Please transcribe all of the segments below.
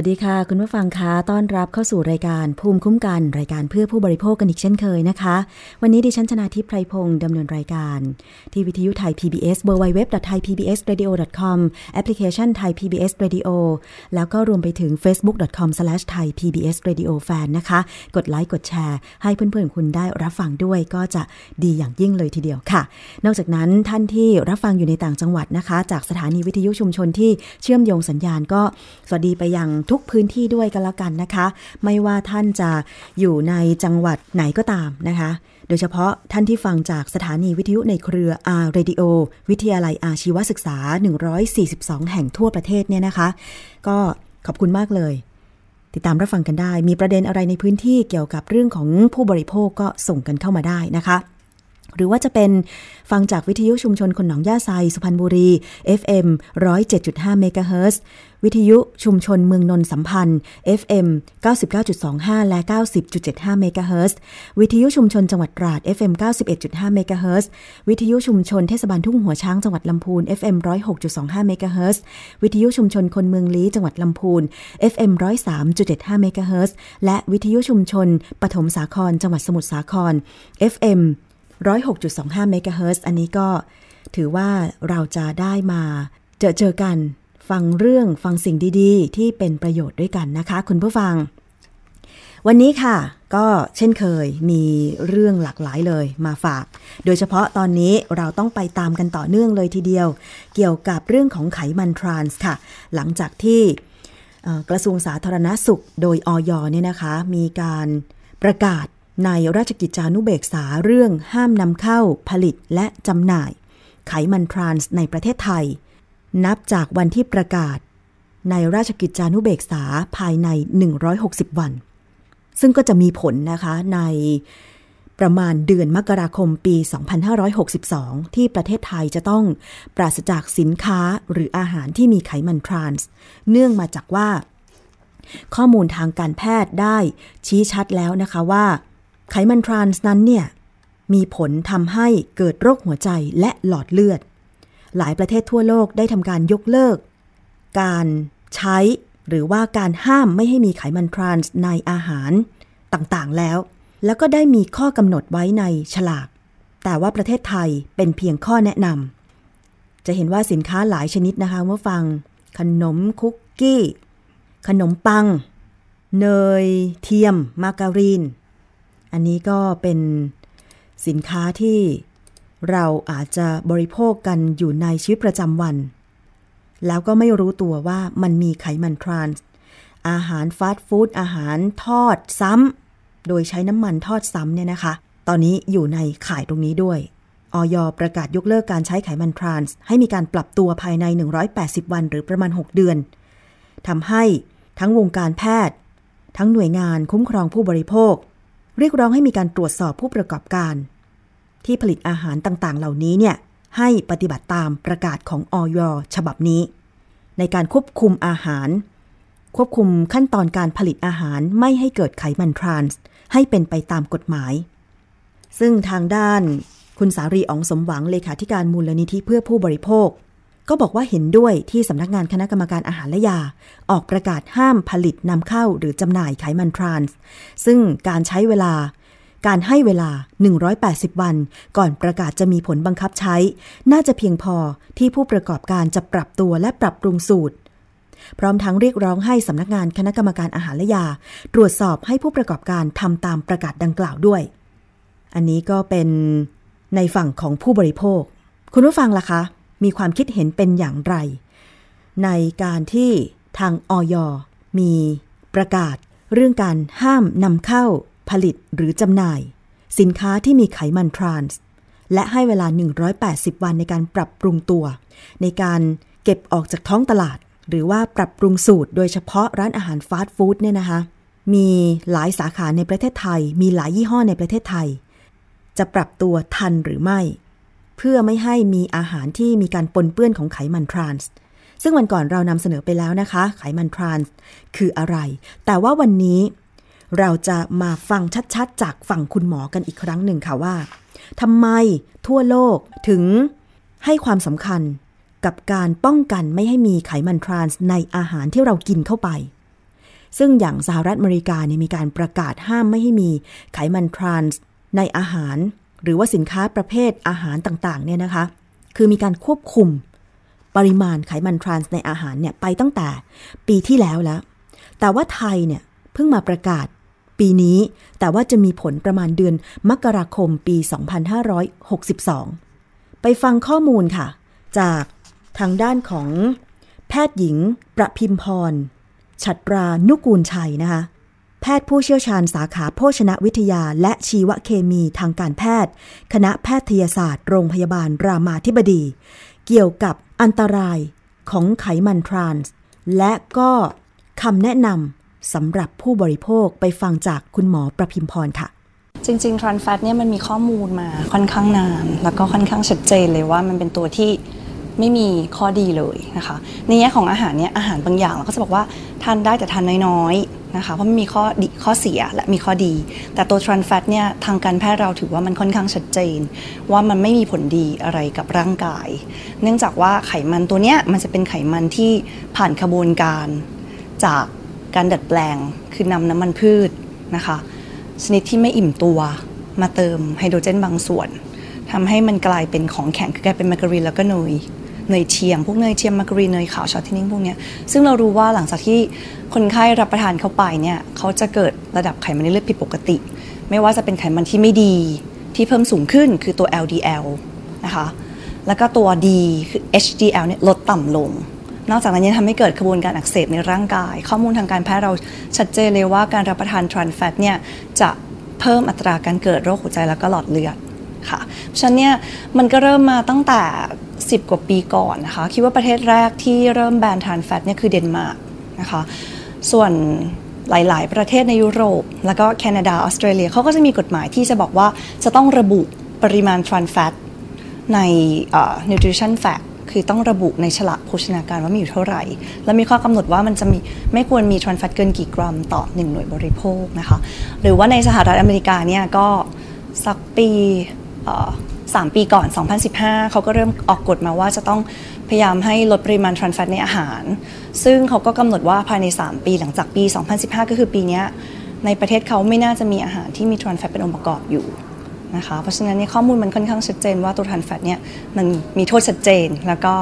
วัสดีค่ะ คุณผู้ฟังคะต้อนรับเข้าสู่รายการภูมิคุ้มกันรายการเพื่อผู้บริโภคกันอีกเช่นเคยนะคะ วันนี้ดิฉันชนาทิพไพรพงศ์ดำเนินรายการ ที่วิทยุไทย PBS www.thaipbsradio.com แอปพลิเคชันไทย PBS Radio แล้วก็รวมไปถึง facebook.com/thaipbsradiofan นะคะ กดไลค์กดแชร์ ให้เพื่อนๆคุณได้รับฟังด้วยก็จะดีอย่างยิ่งเลยทีเดียวค่ะ นอกจากนั้นท่านที่รับฟังอยู่ในต่างจังหวัดนะคะ จากสถานีวิทยุชุมชนที่เชื่อมโยงสัญญาณก็สวัสดีไปยังทุกพื้นที่ด้วยกันแล้วกันนะคะ ไม่ว่าท่านจะอยู่ในจังหวัดไหนก็ตามนะคะ โดยเฉพาะท่านที่ฟังจากสถานีวิทยุในเครือ R Radio วิทยาลัยอาชีวศึกษา 142 แห่งทั่วประเทศเนี่ยนะคะ ก็ขอบคุณมากเลย ติดตามรับฟังกันได้ มีประเด็นอะไรในพื้นที่เกี่ยวกับเรื่องของผู้บริโภคก็ส่งกันเข้ามาได้นะคะ หรือว่าจะเป็นฟังจากวิทยุชุมชนคนหนองย่าไซสุพรรณบุรี FM 107.5เมกะเฮิรตซ์วิทยุชุมชนเมืองนนสัมพันธ์ FM 99.25 และ 90.75เมกะเฮิรตซ์วิทยุชุมชนจังหวัดตราด FM 91.5เมกะเฮิรตซ์วิทยุชุมชนเทศบาลทุ่งหัวช้างจังหวัดลำพูน FM 106.25เมกะเฮิรตซ์วิทยุชุมชนคนเมืองลี้จังหวัดลำพูน FM 103.75เมกะเฮิรตซ์และวิทยุชุมชนปฐมสาครจังหวัดสมุทรสาคร FM 106.25เมกะเฮิรตซ์อันนี้ก็ถือว่าเราจะได้มาเจอเจอกัน ฟังเรื่องฟังสิ่งดีๆ ที่เป็นประโยชน์ด้วยกันนะคะ คุณผู้ฟัง วันนี้ค่ะ ก็เช่นเคยมีเรื่องหลากหลายเลยมาฝาก โดยเฉพาะตอนนี้เราต้องไปตามกันต่อเนื่องเลยทีเดียว เกี่ยวกับเรื่องของไขมันทรานส์ค่ะ หลังจากที่กระทรวงสาธารณสุขโดยออยเนี่ยนะคะ มีการประกาศ ในราชกิจจานุเบกษาเรื่องห้ามนำเข้า ผลิตและจำหน่าย ไขมันทรานส์ในประเทศไทย นับจากวันที่ประกาศ ในราชกิจจานุเบกษาภายใน 160 วัน ซึ่งก็จะมีผลนะคะในประมาณเดือนมกราคมปี 2562 ที่ประเทศไทยจะต้องปราศจากสินค้าหรืออาหารที่มีไขมันทรานส์ เนื่องมาจากว่า ข้อมูลทางการแพทย์ได้ชี้ชัดแล้วนะคะว่า ไขมันทรานส์นั้นเนี่ยมีผลทำให้เกิดโรคหัวใจและหลอดเลือด หลายประเทศทั่วโลกได้ทำการยกเลิก การใช้หรือว่าการห้ามไม่ให้มีไขมันทรานส์ในอาหารต่างๆแล้ว แล้วก็ได้มีข้อกำหนดไว้ในฉลาก แต่ว่าประเทศไทยเป็นเพียงข้อแนะนำจะเห็นว่าสินค้าหลายชนิดนะคะเมื่อฟัง ขนมคุกกี้ ขนมปัง เนย เทียม มาการีน อันนี้ก็เป็นสินค้าที่เราอาจจะบริโภคกันอยู่ในชีวิตประจำวัน แล้วก็ไม่รู้ตัวว่ามันมีไขมันทรานส์อาหารฟาสต์ฟู้ดอาหารทอดซ้ำโดยใช้น้ำมันทอดซ้ำเนี่ยนะคะ ตอนนี้อยู่ในขายตรงนี้ด้วยออยประกาศยกเลิกการใช้ไขมันทรานส์ให้มีการปรับตัวภายใน 180 วันหรือประมาณ 6 เดือนทำให้ทั้งวงการแพทย์ ทั้งหน่วยงานคุ้มครองผู้บริโภค เรียกร้องให้มีการตรวจสอบผู้ประกอบการ ที่ผลิตอาหารต่างๆ เหล่านี้เนี่ยให้ปฏิบัติตามประกาศของออยฉบับนี้ ในการควบคุมอาหาร ควบคุมขั้นตอนการผลิตอาหารไม่ให้เกิดไขมันทรานส์ให้เป็นไปตามกฎหมาย ซึ่งทางด้านคุณสารีอองสมหวังเลขาธิการมูลนิธิเพื่อผู้บริโภค ก็บอกว่าเห็นด้วยที่สำนักงานคณะกรรมการอาหารและยา ออกประกาศห้ามผลิตนำเข้าหรือจำหน่ายไขมันทรานส์ ซึ่งการใช้เวลา การให้เวลา 180 วัน ก่อนประกาศจะมีผลบังคับใช้ น่าจะเพียงพอที่ผู้ประกอบการจะปรับตัวและปรับปรุงสูตร พร้อมทั้งเรียกร้องให้สำนักงานคณะกรรมการอาหารและยา ตรวจสอบให้ผู้ประกอบการทำตามประกาศดังกล่าวด้วย อันนี้ก็เป็นในฝั่งของผู้บริโภค คุณผู้ฟังล่ะคะ มีความคิดเห็นเป็นอย่างไร ในการที่ทางออยมีประกาศเรื่องการห้ามนำเข้าผลิตหรือจำหน่าย สินค้าที่มีไขมันทรานส์และให้เวลา 180 วันในการปรับปรุงตัว ในการเก็บออกจากท้องตลาด หรือว่าปรับปรุงสูตร โดยเฉพาะร้านอาหารฟาสต์ฟู้ดเนี่ยนะคะมีหลายสาขาในประเทศไทย มีหลายยี่ห้อในประเทศไทย จะปรับตัวทันหรือไม่ เพื่อไม่ให้มีอาหารที่มีการปนเปื้อนของไขมันทรานส์ซึ่งวันก่อนเรานำเสนอไปแล้วนะคะ ไขมันทรานส์คืออะไร แต่ว่าวันนี้เราจะมาฟังชัดๆ จากฝั่งคุณหมอกันอีกครั้งหนึ่งค่ะว่าทำไมทั่วโลกถึงให้ความสำคัญกับการป้องกันไม่ให้มีไขมันทรานส์ในอาหารที่เรากินเข้าไป ซึ่งอย่างสหรัฐอเมริกาเนี่ยมีการประกาศห้ามไม่ให้มีไขมันทรานส์ในอาหาร หรือว่าสินค้าประเภทอาหารต่างๆเนี่ยนะคะ คือมีการควบคุมปริมาณไขมันทรานส์ในอาหารเนี่ยไปตั้งแต่ปีที่แล้วแล้ว แต่ว่าไทยเนี่ยเพิ่งมาประกาศปีนี้ แต่ว่าจะมีผลประมาณเดือนมกราคมปี 2562 ไปฟังข้อมูลค่ะ จากทางด้านของแพทย์หญิงประพิมพร ฉัตรานุกูลชัยนะคะ แพทย์ผู้เชี่ยวชาญสาขาโภชนวิทยาและชีวเคมีทางการแพทย์ คณะแพทยศาสตร์โรงพยาบาลรามาธิบดี เกี่ยวกับอันตรายของไขมันทรานส์และก็คำแนะนำสำหรับผู้บริโภคไปฟังจากคุณหมอประพิมพรค่ะจริงๆทรานแฟตเนี่ยมันมีข้อมูลมาค่อนข้างนาน แล้วก็ค่อนข้างชัดเจนเลยว่ามันเป็นตัวที่ ไม่มีข้อดีเลยนะคะ ในแง่ของอาหารเนี่ยอาหารบางอย่างเราก็จะบอกว่าทานได้แต่ทานน้อยๆนะคะเพราะมันมีข้อดีข้อเสียและมีข้อดี แต่ตัวทรานแฟตเนี่ยทางการแพทย์เราถือว่ามันค่อนข้างชัดเจน ว่ามันไม่มีผลดีอะไรกับร่างกาย เนื่องจากว่าไขมันตัวเนี้ยมันจะเป็นไขมันที่ผ่านขบวนการจากการดัดแปลงคือนำน้ำมันพืชนะคะชนิดที่ไม่อิ่มตัวมาเติมไฮโดรเจนบางส่วนทำให้มันกลายเป็นของแข็งคือกลายเป็นมาการีนแล้วก็เนย เนยเทียม พวกเนยเทียมมาการีนเนยขาวชอตทนนิ่งพวกเนี้ยซึ่งเรารู้ว่าหลังจากที่คนไข้รับประทานเข้าไปเนี่ยเขาจะเกิดระดับไขมันในเลือดผิดปกติ ไม่ว่าจะเป็นไขมันที่ไม่ดีที่เพิ่มสูงขึ้นคือตัว LDL นะคะแล้วก็ตัว D คือ HDL เนี่ยลดต่ำลง นอกจากนั้นยังทำให้เกิดกระบวนการอักเสบในร่างกาย ข้อมูลทางการแพทย์เราชัดเจนเลยว่าการรับประทานทรานแฟตเนี่ยจะเพิ่มอัตราการเกิดโรคหัวใจแล้วก็หลอดเลือด ค่ะฉะนั้นเนี่ยมันก็เริ่มมาตั้งแต่ 10 กว่าปีก่อนนะคะคิดว่าประเทศแรกที่เริ่มแบนทานแฟตเนี่ยคือเดนมาร์กนะคะส่วนหลาย ๆ ประเทศในยุโรป แล้วก็แคนาดาออสเตรเลียเขาก็จะมีกฎหมายที่จะบอกว่าจะต้องระบุปริมาณทรานแฟตใน nutrition fact คือต้องระบุในฉลากโภชนาการว่ามีอยู่เท่าไหร่ และมีข้อกำหนดว่ามันจะมีไม่ควรมีทรานแฟตเกินกี่กรัมต่อ 1 หน่วยบริโภคนะคะ หรือว่าในสหรัฐอเมริกาเนี่ยก็สักปี สามปีก่อน 2015 เขาก็เริ่มออกกฎมาว่าจะต้องพยายามให้ลดปริมาณทรานแฟตในอาหาร ซึ่งเขาก็กำหนดว่าภายใน 3 ปีหลังจากปี 2015 ก็คือปีนี้ในประเทศเขาไม่น่าจะมีอาหารที่มีทรานแฟตเป็นองค์ประกอบอยู่นะคะ เพราะฉะนั้นนี่ข้อมูลมันค่อนข้างชัดเจนว่าตัวทรานแฟตเนี่ยมันมีโทษชัดเจนแล้วก็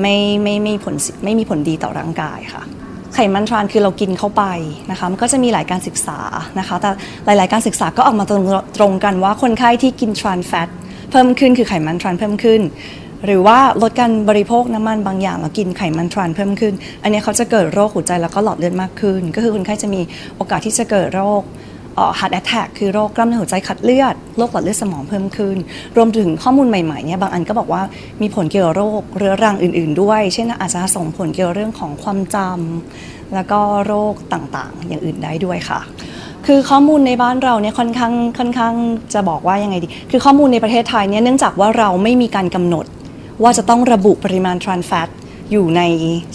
ไม่ไม่ไม่ผลไม่มีผลดีต่อร่างกายค่ะ ไขมันทรานคือเรากินเข้าไปนะคะมันก็จะมีหลายการศึกษานะคะแต่หลาย ๆ การศึกษาก็ออกมาตรงตรงกันว่าคนไข้ที่กินทรานแฟตเพิ่มขึ้นคือไขมันทรานเพิ่มขึ้น หรือว่าลดการบริโภคน้ำมันบางอย่างแล้วกินไขมันทรานเพิ่มขึ้น อันนี้เขาจะเกิดโรคหัวใจแล้วก็หลอดเลือดมากขึ้น ก็คือคนไข้จะมีโอกาสที่จะเกิดโรค heart attack คือโรคกล้ามเนื้อหัวใจขัดเลือด โรคหลอดเลือดสมองเพิ่มขึ้น รวมถึงข้อมูลใหม่ๆเนี่ยบางอันก็บอกว่ามีผลเกี่ยวกับโรคเรื้อรังอื่น ๆ ด้วย เช่นอาจจะส่งผลเกี่ยวกับเรื่องของความจำแล้วก็โรคต่างๆ อย่างอื่นได้ด้วยค่ะ คือข้อมูลในบ้านเราเนี่ยค่อนข้างค่อนข้างจะบอกว่ายังไงดี คือข้อมูลในประเทศไทยเนี่ยเนื่องจากว่าเราไม่มีการกำหนด ว่าจะต้องระบุปริมาณทรานแฟตอยู่ใน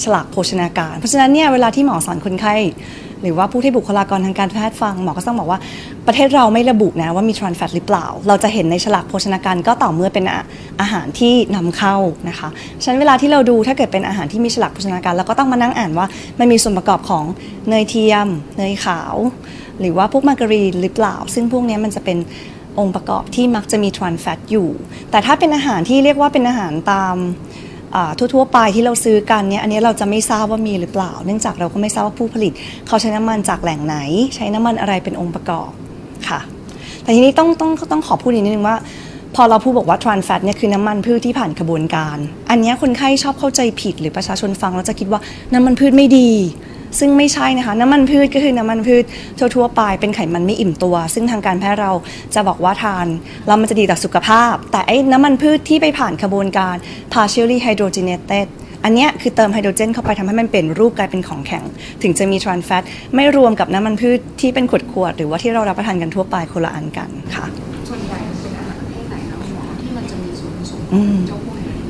ฉลากโภชนาการ เพราะฉะนั้นเนี่ยเวลาที่หมอสอนคนไข้ หรือว่าผู้ที่บุคลากรทางการแพทย์ฟังหมอก็ต้องบอกว่าประเทศเราไม่ระบุนะว่ามีทรานแฟตหรือเปล่า เราจะเห็นในฉลากโภชนาการก็ต่อเมื่อเป็นอาหารที่นำเข้านะคะฉะนั้นเวลาที่เราดูถ้าเกิดเป็นอาหารที่มีฉลากโภชนาการเราก็ต้องมานั่งอ่านว่ามันมีส่วนประกอบของเนยเทียม เนยขาว หรือว่าพวกมาการีนหรือเปล่า ซึ่งพวกนี้มันจะเป็นองค์ประกอบที่มักจะมีทรานแฟตอยู่ แต่ถ้าเป็นอาหารที่เรียกว่าเป็นอาหารตาม ทั่วๆไปที่เราซื้อกันเนี่ยอันนี้เราจะไม่ทราบว่ามีหรือเปล่า เนื่องจากเราก็ไม่ทราบว่าผู้ผลิต เขาใช้น้ำมันจากแหล่งไหน ใช้น้ำมันอะไรเป็นองค์ประกอบค่ะ แต่ทีนี้ต้องต้องต้องขอพูดอีกนิดนึงว่า พอเราพูดบอกว่าทรานแฟตเนี่ยคือน้ำมันพืชที่ผ่านกระบวนการ อันนี้คนไข้ชอบเข้าใจผิดหรือประชาชนฟังแล้วจะคิดว่าน้ำมันพืชไม่ดี ซึ่งไม่ใช่นะคะ น้ำมันพืชก็คือน้ำมันพืชทั่วๆไปเป็นไขมันไม่อิ่มตัว ซึ่งทางการแพทย์เราจะบอกว่าทานแล้วมันจะดีต่อสุขภาพ แต่ไอ้น้ำมันพืชที่ไปผ่านกระบวนการ partially hydrogenated อันนี้คือเติมไฮโดรเจนเข้าไปทำให้มันเป็นรูปกลายเป็นของแข็ง ถึงจะมีทรานแฟตไม่รวมกับน้ำมันพืชที่เป็นขวดๆหรือว่าที่เรารับประทานกันทั่วไปคนละอันกันค่ะส่วนใหญ่เป็นอาหารประเภทไหนคะคุณหมอที่มันจะมีส่วนผสม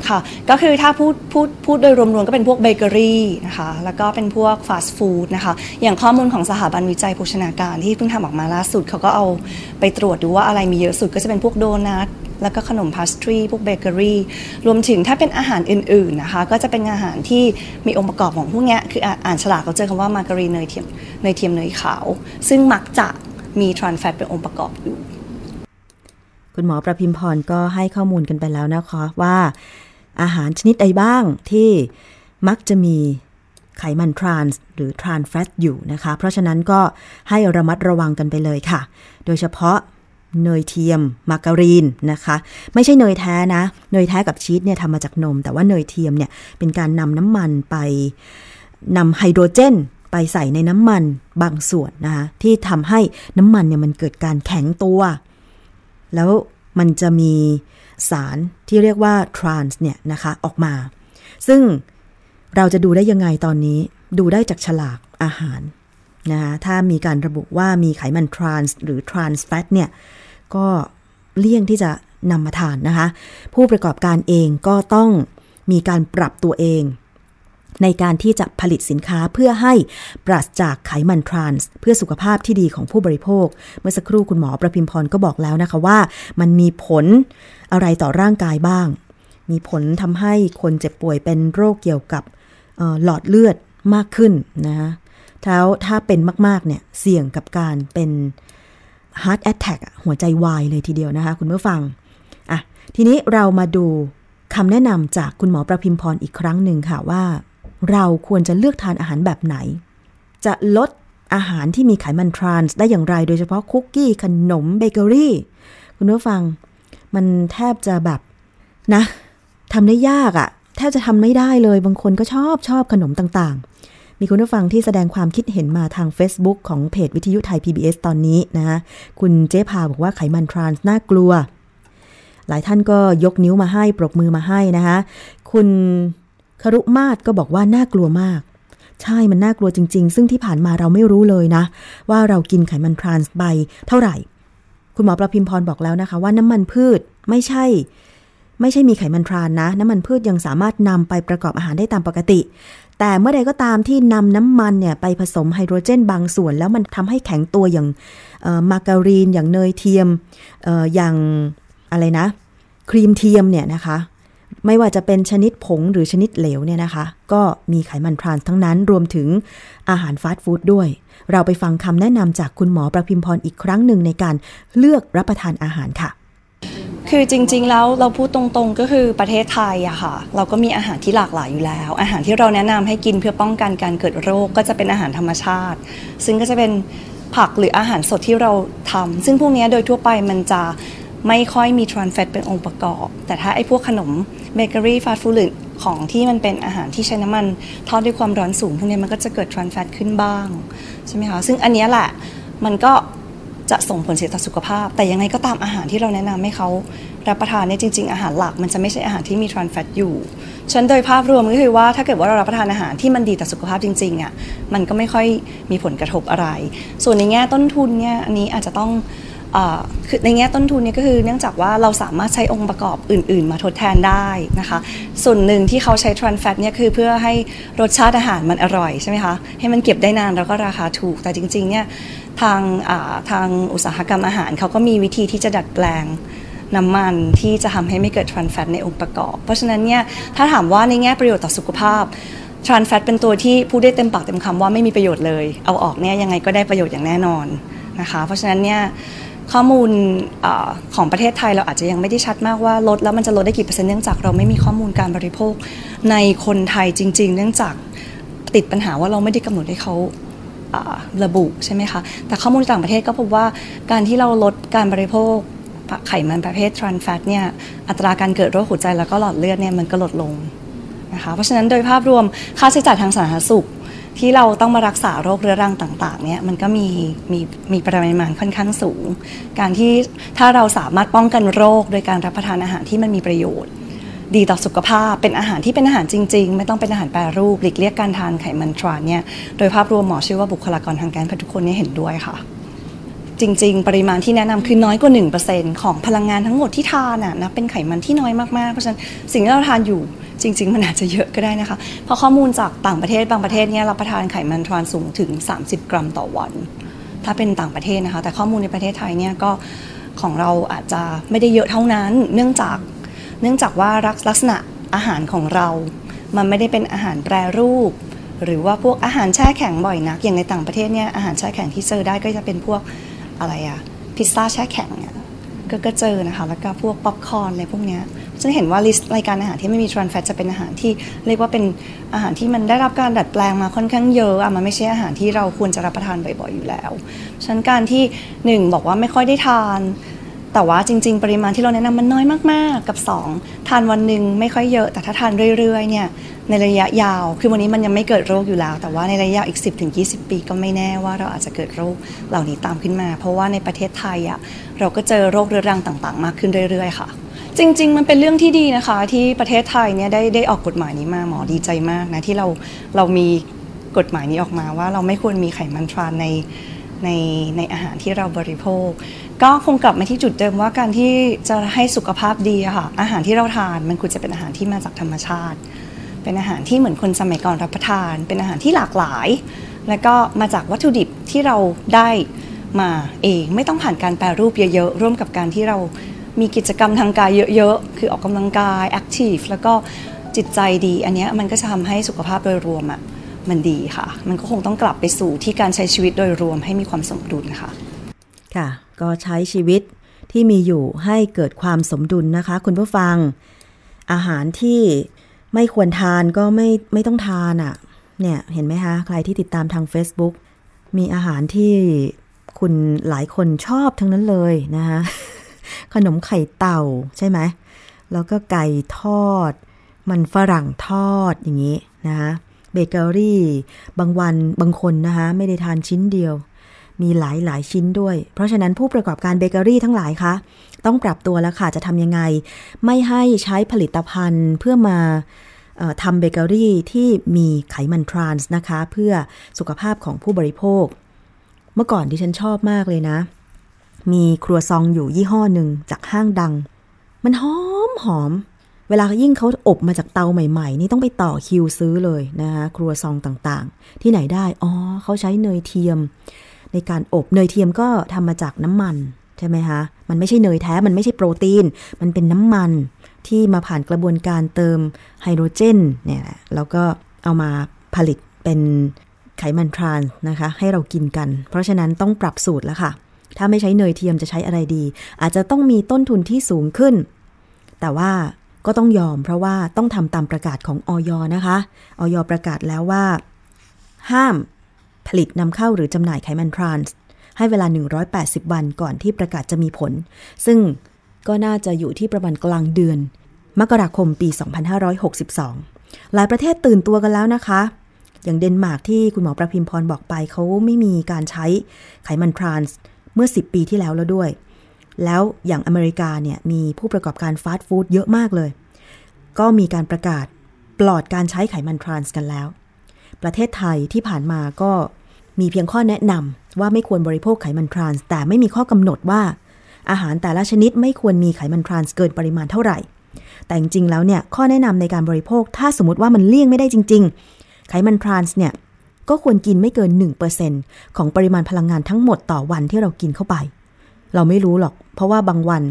ค่ะก็คือถ้าพูดพูดพูดโดยรวมๆก็เป็นพวกเบเกอรี่นะคะแล้วก็เป็นพวกฟาสต์ฟู้ดนะคะอย่างข้อมูลของสถาบันวิจัยโภชนาการที่เพิ่งทำออกมาล่าสุดเขาก็เอาไปตรวจดูว่าอะไรมีเยอะสุดก็จะเป็นพวกโดนัทแล้วก็ขนม pastry พวกเบเกอรี่รวมถึงถ้าเป็นอาหารอื่น ๆนะคะ ก็จะเป็นอาหารที่มีองค์ประกอบของพวกนี้คืออ่านฉลากเขาเจอคำว่ามาการีนเนยเทียมเนยเทียมเนยขาว ซึ่งมักจะมีทรานแฟตเป็นองค์ประกอบอยู่ คุณหมอประพิมพรก็ให้ข้อมูลกันไปแล้วนะคะว่า อาหารชนิดใดบ้างที่มักจะมีไขมันทรานส์หรือทรานแฟตอยู่นะคะ เพราะฉะนั้นก็ให้ระมัดระวังกันไปเลยค่ะ โดยเฉพาะเนยเทียม มาการีนนะคะ ไม่ใช่เนยแท้นะ เนยแท้กับชีสเนี่ยทำมาจากนม แต่ว่าเนยเทียมเนี่ยเป็นการนำน้ำมันไปนำไฮโดรเจนไปใส่ในน้ำมันบางส่วนนะคะที่ทำให้น้ำมันเนี่ยมันเกิดการแข็งตัว แล้วมันจะมี สารที่เรียกว่าทรานส์เนี่ยนะคะออกมา ซึ่งเราจะดูได้ยังไงตอนนี้ ดูได้จากฉลากอาหารนะคะถ้ามีการระบุว่ามีไขมันทรานส์หรือทรานส์แฟตเนี่ย ก็เลี่ยงที่จะนำมาทานนะคะ ผู้ประกอบการเองก็ต้องมีการปรับตัวเอง ในการที่จะผลิตสินค้าเพื่อให้ปราศจากไขมันทรานส์เพื่อสุขภาพที่ดีของผู้บริโภค เมื่อสักครู่คุณหมอประพิมพรก็บอกแล้วนะคะว่า มันมีผล อะไรต่อร่างกายบ้าง มีผลทำให้คนเจ็บป่วยเป็นโรคเกี่ยวกับหลอดเลือดมากขึ้นนะคะแล้วถ้าเป็นมากๆเนี่ยเสี่ยงกับการเป็น heart attack หัวใจวายเลยทีเดียวนะคะคุณผู้ฟังอะทีนี้เรามาดูคำแนะนำจากคุณหมอประพิมพรอีกครั้งหนึ่งค่ะว่า เราควรจะเลือกทานอาหารแบบไหน จะลดอาหารที่มีไขมันทรานส์ได้อย่างไร โดยเฉพาะคุกกี้ขนมเบเกอรี่ คุณผู้ฟัง มันแทบจะแบบนะทำได้ยากอะ่ะ แทบจะทำไม่ได้เลย บางคนก็ชอบชอบขนมต่างๆ มีคุณผู้ฟังที่แสดงความคิดเห็นมาทาง Facebook ของเพจวิทยุไทย PBS ตอนนี้นะคะคุณเจ๊พาบอกว่าไขมันทรานส์น่ากลัว หลายท่านก็ยกนิ้วมาให้ ปรบมือมาให้นะคะคุณครุมาศก็บอกว่าน่ากลัวมาก ใช่มันน่ากลัวจริง ๆ ซึ่งที่ผ่านมาเราไม่รู้เลยนะ ว่าเรากินไขมันทรานส์ไปเท่าไหร่ คุณหมอประพิมพรบอกแล้วนะคะ ว่าน้ำมันพืชไม่ใช่ ไม่ใช่มีไขมันทรานนะ น้ำมันพืชยังสามารถนำไปประกอบอาหารได้ตามปกติ แต่เมื่อใดก็ตามที่นำน้ำมันเนี่ยไปผสมไฮโดรเจนบางส่วน แล้วมันทำให้แข็งตัวอย่างมาการีน อย่างเนยเทียมอออย่างอะไรนะ ครีมเทียมเนี่ยนะคะไม่ว่าจะเป็นชนิดผงหรือชนิดเหลวเนี่ยนะคะ ก็มีไขมันทรานส์ทั้งนั้นรวมถึงอาหารฟาสต์ฟู้ดด้วย เราไปฟังคำแนะนำจากคุณหมอประพิมพรอีกครั้งหนึ่งในการเลือกรับประทานอาหารค่ะคือจริงๆแล้วเราพูดตรงๆก็คือประเทศไทยอะค่ะ เราก็มีอาหารที่หลากหลายอยู่แล้ว อาหารที่เราแนะนำให้กินเพื่อป้องกันการเกิดโรคก็จะเป็นอาหารธรรมชาติ ซึ่งก็จะเป็นผักหรืออาหารสดที่เราทำซึ่งพวกนี้โดยทั่วไปมันจะไม่ค่อยมีทรานแฟตเป็นองค์ประกอบ แต่ถ้าไอ้พวกขนมเบเกอรี่ฟาสต์ฟู้ดหรื ของที่มันเป็นอาหารที่ใช้น้ำมันทอดด้วยความร้อนสูงพวกนี้มันก็จะเกิดทรานแฟตขึ้นบ้างใช่ไหมคะซึ่งอันนี้แหละมันก็จะส่งผลเสียต่อสุขภาพ แต่ยังไงก็ตามอาหารที่เราแนะนำให้เขารับประทานเนี่ยจริง ๆ อาหารหลักมันจะไม่ใช่อาหารที่มีทรานแฟตอยู่ฉันโดยภาพรวมก็คือว่าถ้าเกิดว่าเรารับประทานอาหารที่มันดีต่อสุขภาพจริงๆอะมันก็ไม่ค่อยมีผลกระทบอะไร ส่วนในแง่ต้นทุนเนี่ยอันนี้อาจจะต้อง คือในแง่ต้นทุนเนี่ยก็คือเนื่องจากว่าเราสามารถใช้องค์ประกอบอื่น ๆ มาทดแทนได้นะคะ ส่วนหนึ่งที่เขาใช้ทรานแฟตเนี่ยคือเพื่อให้รสชาติอาหารมันอร่อยใช่ไหมคะให้มันเก็บได้นานแล้วก็ราคาถูก แต่จริงๆเนี่ยทางทางอุตสาหกรรมอาหารเขาก็มีวิธีที่จะดัดแปลงน้ำมันที่จะทำให้ไม่เกิดทรานแฟตในองค์ประกอบ เพราะฉะนั้นเนี่ยถ้าถามว่าในแง่ประโยชน์ต่อสุขภาพทรานแฟตเป็นตัวที่พูดได้เต็มปากเต็มคำว่าไม่มีประโยชน์เลย เอาออกเนี่ยยังไงก็ได้ประโยชน์อย่างแน่นอนนะคะ เพราะฉะนั้นเนี่ย ข้อมูลอของประเทศไทยเราอาจจะยังไม่ได้ชัดมากว่าลดแล้วมันจะลดได้กี่เปอร์เซ็นต์เนื่องจากเราไม่มีข้อมูลการบริโภคในคนไทยจริง ๆ เนื่องจากติดปัญหาว่าเราไม่ได้กำหนดให้เขาอ่าระบุใช่ไหมคะ แต่ข้อมูลต่างประเทศก็พบว่าการที่เราลดการบริโภคไขมันประเภททรานแฟตเนี่ยอัตราการเกิดโรคหัวใจแล้วก็หลอดเลือดเนี่ยมันก็ลดลงนะคะ เพราะฉะนั้นโดยภาพรวมค่าใช้จ่ายทางสาธารณสุข ที่เราต้องมารักษาโรคเรื้อรังต่างๆเนี่ยมันก็มีมีมีปริมาณค่อนข้างสูง การที่ถ้าเราสามารถป้องกันโรคโดยการรับประทานอาหารที่มันมีประโยชน์ ดีต่อสุขภาพเป็นอาหารที่เป็นอาหารจริง ๆ ไม่ต้องเป็นอาหารแปรรูปหลีกเลี่ยงการทานไขมันทรานเนี่ยโดยภาพรวมหมอเชื่อว่าบุคลากรทางการแพทย์ทุกคนเนี่ยเห็นด้วยค่ะ จริง ๆ ปริมาณที่แนะนำคือน้อยกว่า 1%ของพลังงานทั้งหมดที่ทานน่ะนะเป็นไขมันที่น้อยมากๆ เพราะฉะนั้นสิ่งที่เราทานอยู่จริง ๆ มันอาจจะเยอะก็ได้นะคะ เพราะข้อมูลจากต่างประเทศบางประเทศเนี่ยรับประทานไขมันทรานสูงถึง 30 กรัมต่อวัน ถ้าเป็นต่างประเทศนะคะ แต่ข้อมูลในประเทศไทยเนี่ยก็ของเราอาจจะไม่ได้เยอะเท่านั้น เนื่องจากเนื่องจากว่าลักษณะอาหารของเรา มันไม่ได้เป็นอาหารแปรรูป หรือว่าพวกอาหารแช่แข็งบ่อยนัก อย่างในต่างประเทศเนี่ยอาหารแช่แข็งที่เจอได้ก็จะเป็นพวก อะไรอะพิซซ่าแช่แข็งอะก็ก็เจอนะคะ แล้วก็พวกป๊อปคอร์นอะไรพวกเนี้ยฉันเห็นว่าลิสต์รายการอาหารที่ไม่มีทรานแฟตจะเป็นอาหารที่เรียกว่าเป็นอาหารที่มันได้รับการดัดแปลงมาค่อนข้างเยอะอะมันไม่ใช่อาหารที่เราควรจะรับประทานบ่อยๆอยู่แล้วฉะนันการที่หนึ่งบอกว่าไม่ค่อยได้ทาน แต่ว่าจริง ๆ ปริมาณที่เราแนะนำมันน้อยมากๆ กับ 2 ทานวันหนึ่งไม่ค่อยเยอะ แต่ถ้าทานเรื่อยๆเนี่ย ในระยะยาว คือวันนี้มันยังไม่เกิดโรคอยู่แล้ว แต่ว่าในระยะอีก 10-20 ปีก็ไม่แน่ว่าเราอาจจะเกิดโรคเหล่านี้ตามขึ้นมา เพราะว่าในประเทศไทยอะเราก็เจอโรคเรื้อรังต่างๆ มากขึ้นเรื่อยๆค่ะ จริง ๆ มันเป็นเรื่องที่ดีนะคะ ที่ประเทศไทยเนี่ยได้ได้ออกกฎหมายนี้มาหมอดีใจมากนะที่เราเรามีกฎหมายนี้ออกมาว่าเราไม่ควรมีไขมันทรานในในในอาหารที่เราบริโภค ก็คงกลับมาที่จุดเดิมว่าการที่จะให้สุขภาพดีค่ะอาหารที่เราทานมันควรจะเป็นอาหารที่มาจากธรรมชาติ เป็นอาหารที่เหมือนคนสมัยก่อนรับประทาน เป็นอาหารที่หลากหลาย แล้วก็มาจากวัตถุดิบที่เราได้มาเองไม่ต้องผ่านการแปรรูปเยอะๆ ร่วมกับการที่เรามีกิจกรรมทางกายเยอะๆ คือออกกำลังกายแอคทีฟแล้วก็จิตใจดี อันนี้มันก็จะทำให้สุขภาพโดยรวมอะมันดีค่ะ มันก็คงต้องกลับไปสู่ที่การใช้ชีวิตโดยรวมให้มีความสมดุลค่ะ ค่ะ ก็ใช้ชีวิตที่มีอยู่ให้เกิดความสมดุลนะคะ คุณผู้ฟัง อาหารที่ ไม่ควรทานก็ไม่ไม่ต้องทานอะ่ะ เนี่ยเห็นไหมคะใครที่ติดตามทาง Facebook มีอาหารที่คุณหลายคนชอบทั้งนั้นเลยนะคะขนมไข่เต่าใช่ไหม แล้วก็ไก่ทอด มันฝรั่งทอดอย่างนี้นะคะเบเกอรี่ บางวันบางคนนะคะไม่ได้ทานชิ้นเดียว มีหลายหลายชิ้นด้วย เพราะฉะนั้นผู้ประกอบการเบเกอรี่ทั้งหลายคะต้องปรับตัวแล้วค่ะจะทำยังไง ไม่ให้ใช้ผลิตภัณฑ์เพื่อมาออทำเบเกอรี่ที่มีไขมันทรานส์นะคะ เพื่อสุขภาพของผู้บริโภค เมื่อก่อนที่ฉันชอบมากเลยนะ มีครัวซองอยู่ยี่ห้อหนึ่งจากห้างดัง มันหอมหอม เวลายิ่งเขาอบมาจากเตาใหม่ๆ นี่ต้องไปต่อคิวซื้อเลยนะคะครัวซองต่างๆ ที่ไหนได้ อ๋อเขาใช้เนยเทียม ในการอบเนยเทียมก็ทำมาจากน้ำมันใช่ไหมคะ มันไม่ใช่เนยแท้ มันไม่ใช่โปรตีน มันเป็นน้ำมันที่มาผ่านกระบวนการเติมไฮโดรเจนเนี่ยแหละแล้วก็เอามาผลิตเป็นไขมันทรานส์นะคะ ให้เรากินกัน เพราะฉะนั้นต้องปรับสูตรแล้วค่ะ ถ้าไม่ใช้เนยเทียมจะใช้อะไรดี อาจจะต้องมีต้นทุนที่สูงขึ้น แต่ว่าก็ต้องยอมเพราะว่าต้องทำตามประกาศของออยนะคะออยประกาศแล้วว่า ห้าม ผลิตนำเข้าหรือจำหน่ายไขมันทรานส์ให้เวลา 180 วันก่อนที่ประกาศจะมีผล ซึ่งก็น่าจะอยู่ที่ประมาณกลางเดือน มกราคมปี 2562 หลายประเทศตื่นตัวกันแล้วนะคะ อย่างเดนมาร์กที่คุณหมอประพิมพรบอกไปเขาไม่มีการใช้ไขมันทรานส์เมื่อ 10 ปีที่แล้วแล้วด้วย แล้วอย่างอเมริกาเนี่ยมีผู้ประกอบการฟาสต์ฟู้ดเยอะมากเลย ก็มีการประกาศปลอดการใช้ไขมันทรานส์กันแล้ว ประเทศไทยที่ผ่านมาก็ มีเพียงข้อแนะนำว่าไม่ควรบริโภคไขมันทรานส์ แต่ไม่มีข้อกำหนดว่า อาหารแต่ละชนิดไม่ควรมีไขมันทรานส์เกินปริมาณเท่าไหร่ แต่จริงๆแล้วเนี่ยข้อแนะนำในการบริโภคถ้าสมมติว่ามันเลี่ยงไม่ได้จริง ๆ ไขมันทรานส์เนี่ยก็ควรกินไม่เกิน 1%ของปริมาณพลังงานทั้งหมดต่อวันที่เรากินเข้าไป เราไม่รู้หรอก เพราะว่าบางวัน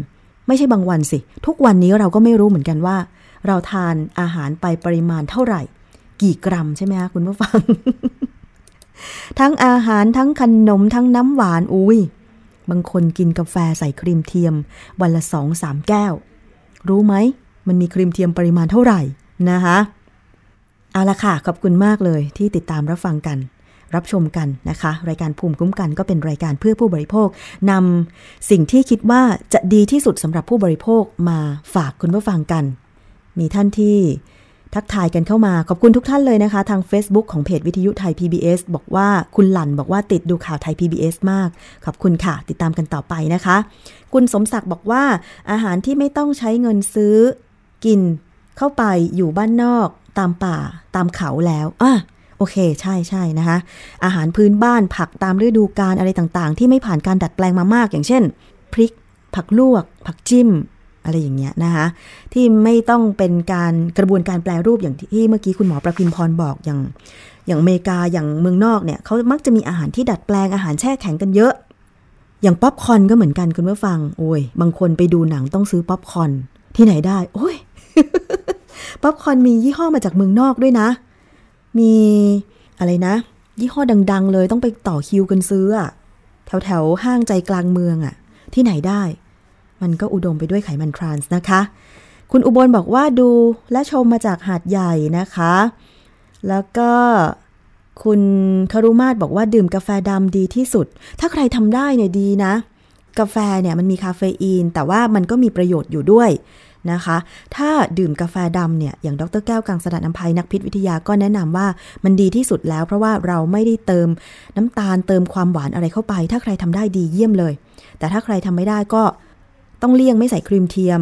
ไม่ใช่บางวันสิ ทุกวันนี้เราก็ไม่รู้เหมือนกันว่า เราทานอาหารไปปริมาณเท่าไหร่ กี่กรัมใช่ไหมคะคุณผู้ฟัง ทั้งอาหารทั้งขนมทั้งน้ำหวานอุ้ยบางคนกินกาแฟใส่ครีมเทียม วันละสองสามแก้ว รู้ไหม มันมีครีมเทียมปริมาณเท่าไหร่นะคะเอาละค่ะ ขอบคุณมากเลยที่ติดตามรับฟังกัน รับชมกันนะคะ รายการภูมิคุ้มกันก็เป็นรายการเพื่อผู้บริโภคนำสิ่งที่คิดว่าจะดีที่สุดสำหรับผู้บริโภคมาฝากคุณผู้ฟังกัน มีท่านที่ ทักทายกันเข้ามา ขอบคุณทุกท่านเลยนะคะ ทาง Facebook ของเพจวิทยุไทย PBS บอกว่าคุณหลันบอกว่าติดดูข่าวไทย PBS มาก ขอบคุณค่ะ ติดตามกันต่อไปนะคะ คุณสมศักดิ์บอกว่า อาหารที่ไม่ต้องใช้เงินซื้อ กินเข้าไปอยู่บ้านนอก ตามป่า ตามเขาแล้วอะโอเค ใช่ใช่นะคะ อาหารพื้นบ้านผักตามฤดูกาลอะไรต่างๆ ที่ไม่ผ่านการดัดแปลงมามาก อย่างเช่น พริก ผักลวก ผักจิ้ม อะไรอย่างเงี้ยนะคะที่ไม่ต้องเป็นการกระบวนการแปรรูปอย่างที่เมื่อกี้คุณหมอประพิมพรบอกอย่าง อย่างอเมริกาอย่างเมืองนอกเนี่ยเขามักจะมีอาหารที่ดัดแปลงอาหารแช่แข็งกันเยอะ อย่างป๊อปคอร์นก็เหมือนกันคุณผู้ฟังโอ้ยบางคนไปดูหนังต้องซื้อป๊อปคอร์นที่ไหนได้ โอ้ยป๊อปคอร์นมียี่ห้อมาจากเมืองนอกด้วยนะ มีอะไรนะ ยี่ห้อดัง ๆ เลยต้องไปต่อคิวกันซื้ออะแถวแถวห้างใจกลางเมืองอะที่ไหนได้ มันก็อุดมไปด้วยไขมันทรานส์นะคะ คุณอุบลบอกว่าดูและชมมาจากหาดใหญ่นะคะ แล้วก็คุณคารุมาศบอกว่าดื่มกาแฟดำดีที่สุด ถ้าใครทำได้เนี่ยดีนะ กาแฟเนี่ยมันมีคาเฟอีน แต่ว่ามันก็มีประโยชน์อยู่ด้วยนะคะ ถ้าดื่มกาแฟดำเนี่ย อย่างดรแก้วกังสดานนภัยนักพิษวิทยาก็แนะนำว่ามันดีที่สุดแล้ว เพราะว่าเราไม่ได้เติมน้ำตาลเติมความหวานอะไรเข้าไป ถ้าใครทำได้ดีเยี่ยมเลย แต่ถ้าใครทำไม่ได้ก็ ต้องเลี่ยงไม่ใส่ครีมเทียม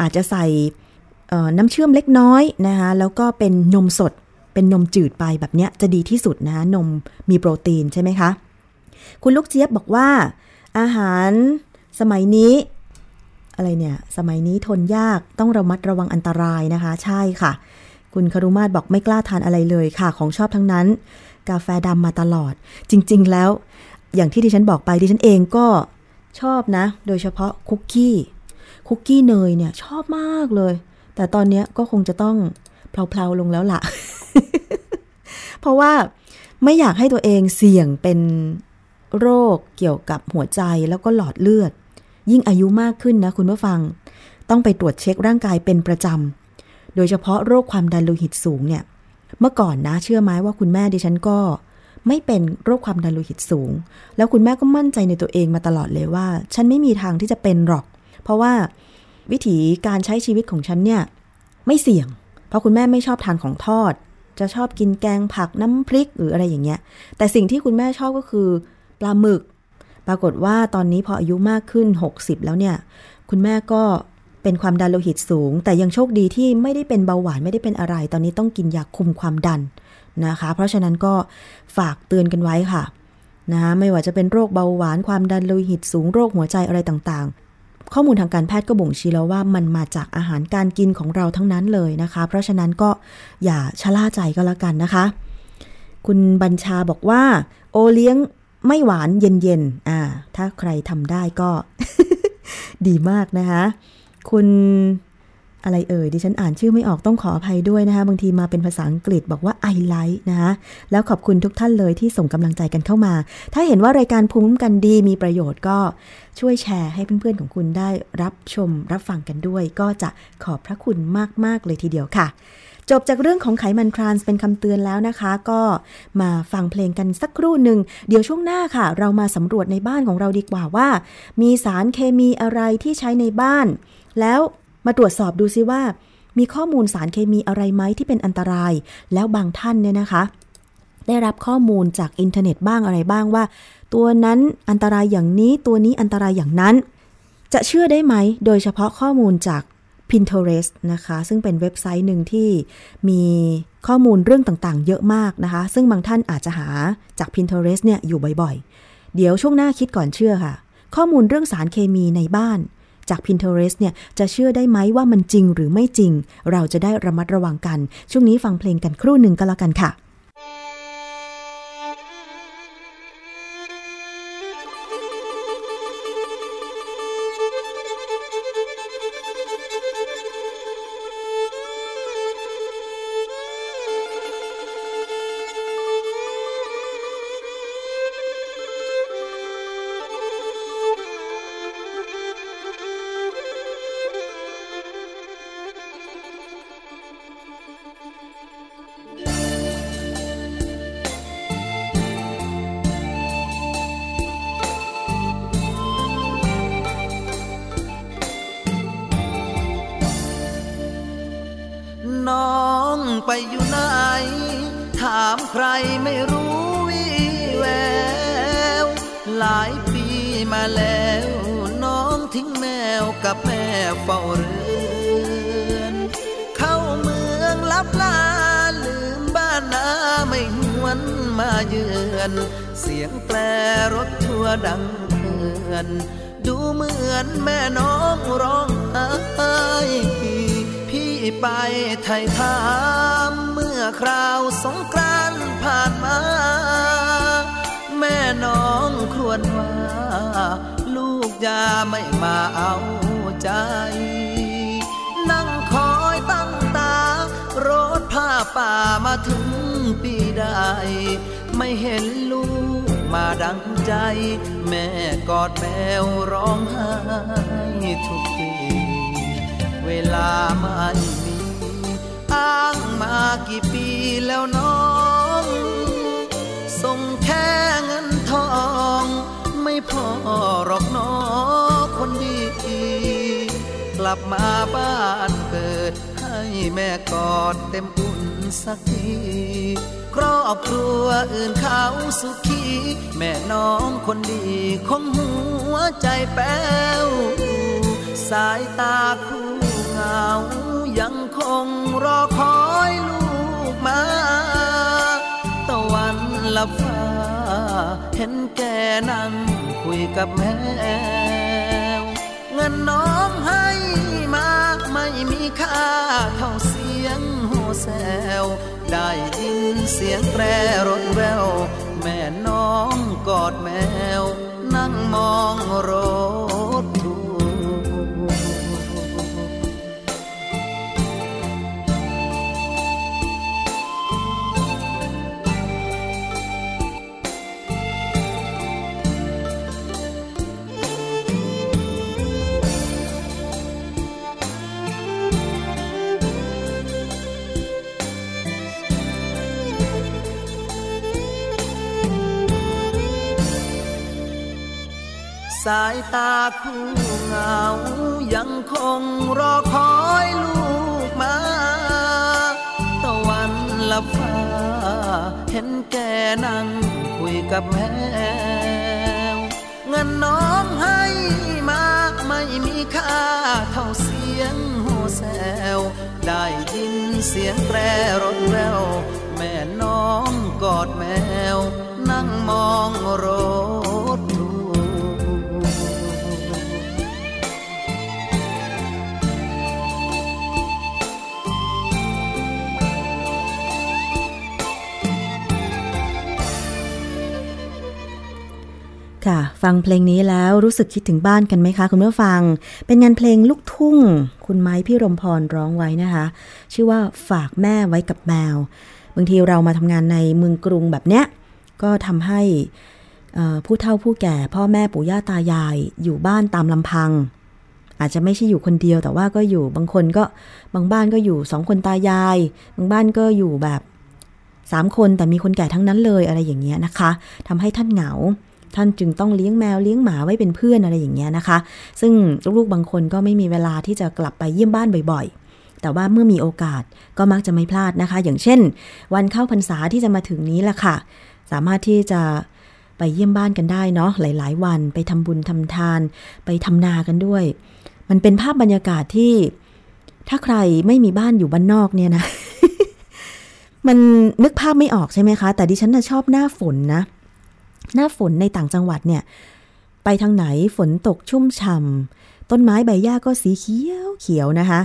อาจจะใส่น้ำเชื่อมเล็กน้อยนะคะแล้วก็เป็นนมสด เป็นนมจืดไปแบบเนี้ยจะดีที่สุดนะคะนมมีโปรตีนใช่ไหมคะ คุณลูกเจี๊ยบบอกว่า อาหารสมัยนี้อะไรเนี่ย สมัยนี้ทนยากต้องระมัดระวังอันตรายนะคะ ใช่ค่ะ คุณคารุมาศบอกไม่กล้าทานอะไรเลยค่ะ ของชอบทั้งนั้น กาแฟดำมาตลอด จริง ๆ แล้ว อย่างที่ดิฉันบอกไปดิฉันเองก็ ชอบนะ โดยเฉพาะคุกกี้ คุกกี้เนยเนี่ยชอบมากเลย แต่ตอนนี้ก็คงจะต้องเพลาๆลงแล้วล่ะ เพราะว่าไม่อยากให้ตัวเองเสี่ยงเป็นโรคเกี่ยวกับหัวใจแล้วก็หลอดเลือด ยิ่งอายุมากขึ้นนะคุณผู้ฟัง ต้องไปตรวจเช็คร่างกายเป็นประจำ โดยเฉพาะโรคความดันโลหิตสูงเนี่ย เมื่อก่อนนะเชื่อไหมว่าคุณแม่ดิฉันก็ ไม่เป็นโรคความดันโลหิตสูง แล้วคุณแม่ก็มั่นใจในตัวเองมาตลอดเลยว่า ฉันไม่มีทางที่จะเป็นหรอก เพราะว่าวิถีการใช้ชีวิตของฉันเนี่ยไม่เสี่ยง เพราะคุณแม่ไม่ชอบทานของทอด จะชอบกินแกงผักน้ำพริกหรืออะไรอย่างเงี้ย แต่สิ่งที่คุณแม่ชอบก็คือปลาหมึก ปรากฏว่าตอนนี้พออายุมากขึ้น 60 แล้วเนี่ย คุณแม่ก็เป็นความดันโลหิตสูง แต่ยังโชคดีที่ไม่ได้เป็นเบาหวานไม่ได้เป็นอะไร ตอนนี้ต้องกินยาคุมความดัน นะคะ เพราะฉะนั้นก็ฝากเตือนกันไว้ค่ะนะไม่ว่าจะเป็นโรคเบาหวานความดันโลหิตสูงโรคหัวใจอะไรต่างๆ ข้อมูลทางการแพทย์ก็บ่งชี้แล้วว่ามันมาจากอาหารการกินของเราทั้งนั้นเลยนะคะ เพราะฉะนั้นก็อย่าชะล่าใจก็แล้วกันนะคะ คุณบัญชาบอกว่า โอเลี้ยงไม่หวานเย็นๆอ่า ถ้าใครทำได้ก็ดีมากนะคะ คุณ อะไรเอ่ยดิฉันอ่านชื่อไม่ออกต้องขออภัยด้วยนะคะ บางทีมาเป็นภาษาอังกฤษบอกว่า I like นะคะแล้วขอบคุณทุกท่านเลยที่ส่งกำลังใจกันเข้ามา ถ้าเห็นว่ารายการภูมิคุ้มกันดีมีประโยชน์ก็ช่วยแชร์ให้เพื่อนๆของคุณได้รับชมรับฟังกันด้วย ก็จะขอบพระคุณมากๆเลยทีเดียวค่ะ จบจากเรื่องของไขมันทรานส์เป็นคำเตือนแล้วนะคะ ก็มาฟังเพลงกันสักครู่หนึ่งเดี๋ยวช่วงหน้าค่ะ เรามาสำรวจในบ้านของเราดีกว่าว่า มีสารเคมีอะไรที่ใช้ในบ้าน แล้ว มาตรวจสอบดูซิว่า มีข้อมูลสารเคมีอะไรไหมที่เป็นอันตราย แล้วบางท่านเนี่ยนะคะ ได้รับข้อมูลจากอินเทอร์เน็ตบ้างอะไรบ้างว่า ตัวนั้นอันตรายอย่างนี้ตัวนี้อันตรายอย่างนั้น จะเชื่อได้ไหม โดยเฉพาะข้อมูลจาก Pinterest นะคะ ซึ่งเป็นเว็บไซต์หนึ่งที่มีข้อมูลเรื่องต่างๆ เยอะมากนะคะ ซึ่งบางท่านอาจจะหาจาก Pinterest เนี่ยอยู่บ่อยๆ เดี๋ยวช่วงหน้าคิดก่อนเชื่อค่ะ ข้อมูลเรื่องสารเคมีในบ้าน จาก Pinterest เนี่ยจะเชื่อได้ไหมว่ามันจริงหรือไม่จริง เราจะได้ระมัดระวังกัน ช่วงนี้ฟังเพลงกันครู่หนึ่งก็แล้วกันค่ะ ใครไม่รู้วีแวว หลายปีมาแล้ว น้องทิ้งแมวกับแม่เฝ้าเรือน เข้าเมืองลับลาลืมบ้านนาไม่หวนมาเยือน เสียงแตรรถทัวร์ดังเตือนดูเหมือนแม่น้องร้องไห้พี่ไปไทยถามเมื่อคราวสงกราน ผ่านมา แม่น้องครวญว่า ลูกยาไม่มาเอาใจ นั่งคอยตั้งตา รถผ้าป่ามาถึงปีใด ไม่เห็นลูกมาดังใจ แม่กอดแมวร้องไห้ทุกทีเวลาไม่มีอ้างมากี่ปีแล้วน้อง ส่งแค่เงินทอง ไม่พอหรอกน้องคนดี กลับมาบ้านเกิด ให้แม่กอดเต็มอุ่นสักทีครอบครัวอื่นเขาสุขี แม่น้องคนดีคงหัวใจแป้ว สายตาคู่เหงา ยังคงรอคอยลูกมา วันลับฟ้า เห็นแกนั่งคุยกับแมว เงินน้องให้มาไม่มีค่าเท่าเสียงโหแซว ได้ยินเสียงแตรรถแวว แม่น้องกอดแมว นั่งมองรถายตาคู่เหงา ยังคงรอคอยลูกมา ตะวันลับฟ้า เห็นแกนั่งคุยกับแมวเงินน้องให้มาไม่มีค่าเท่าเสียงโหแซว ได้ยินเสียงแตรรถแววแม่น้องกอดแมว นั่งมองโร ค่ะ ฟังเพลงนี้แล้วรู้สึกคิดถึงบ้านกันไหมคะ คุณผู้ฟัง เป็นงานเพลงลูกทุ่ง คุณไม้พี่รมพรร้องไว้นะคะ ชื่อว่าฝากแม่ไว้กับแมว บางทีเรามาทำงานในเมืองกรุงแบบเนี้ย ก็ทำให้ผู้เฒ่าผู้แก่ พ่อแม่ปู่ย่าตายายอยู่บ้านตามลำพัง อาจจะไม่ใช่อยู่คนเดียวแต่ว่าก็อยู่บางคนก็บางบ้านก็อยู่สองคนตายาย บางบ้านก็อยู่แบบสามคนแต่มีคนแก่ทั้งนั้นเลยอะไรอย่างเงี้ยนะคะทำให้ท่านเหงา ท่านจึงต้องเลี้ยงแมวเลี้ยงหมาไว้เป็นเพื่อนอะไรอย่างเงี้ยนะคะ ซึ่งลูกๆบางคนก็ไม่มีเวลาที่จะกลับไปเยี่ยมบ้านบ่อยๆ แต่ว่าเมื่อมีโอกาสก็มักจะไม่พลาดนะคะ อย่างเช่น วันเข้าพรรษาที่จะมาถึงนี้แหละค่ะ สามารถที่จะไปเยี่ยมบ้านกันได้เนาะหลาย ๆ วันไปทำบุญทำทาน ไปทำนากันด้วย มันเป็นภาพบรรยากาศที่ถ้าใครไม่มีบ้านอยู่บ้านนอกเนี่ยนะ มันนึกภาพไม่ออกใช่ไหมคะ แต่ดิฉันน่ะชอบหน้าฝนนะ หน้าฝนในต่างจังหวัดเนี่ย ไปทางไหนฝนตกชุ่มฉ่ำต้นไม้ใบหญ้าก็สีเขียวเขียวนะคะ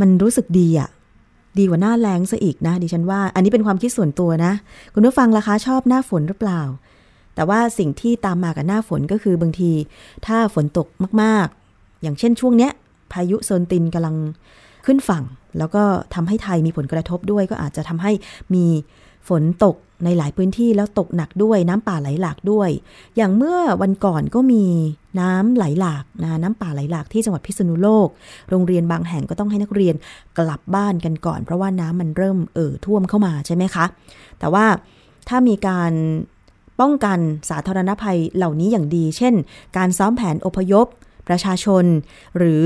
มันรู้สึกดีอะดีกว่าหน้าแรงซะอีกนะดิฉันว่า อันนี้เป็นความคิดส่วนตัวนะ คุณผู้ฟังล่ะคะชอบหน้าฝนหรือเปล่า แต่ว่าสิ่งที่ตามมากับหน้าฝนก็คือบางที ถ้าฝนตกมากๆ อย่างเช่นช่วงเนี้ย พายุโซนตินกำลังขึ้นฝั่ง แล้วก็ทำให้ไทยมีผลกระทบด้วยก็อาจจะทำให้มีฝนตก ในหลายพื้นที่แล้วตกหนักด้วยน้ำป่าไหลหลากด้วย อย่างเมื่อวันก่อนก็มีน้ำไหลหลากนะน้ำป่าไหลหลากที่จังหวัดพิษณุโลก โรงเรียนบางแห่งก็ต้องให้นักเรียนกลับบ้านกันก่อน เพราะว่าน้ำมันเริ่มเอ่อท่วมเข้ามาใช่ไหมคะ แต่ว่าถ้ามีการป้องกันสาธารณภัยเหล่านี้อย่างดี เช่น การซ้อมแผนอพยพ ประชาชน หรือ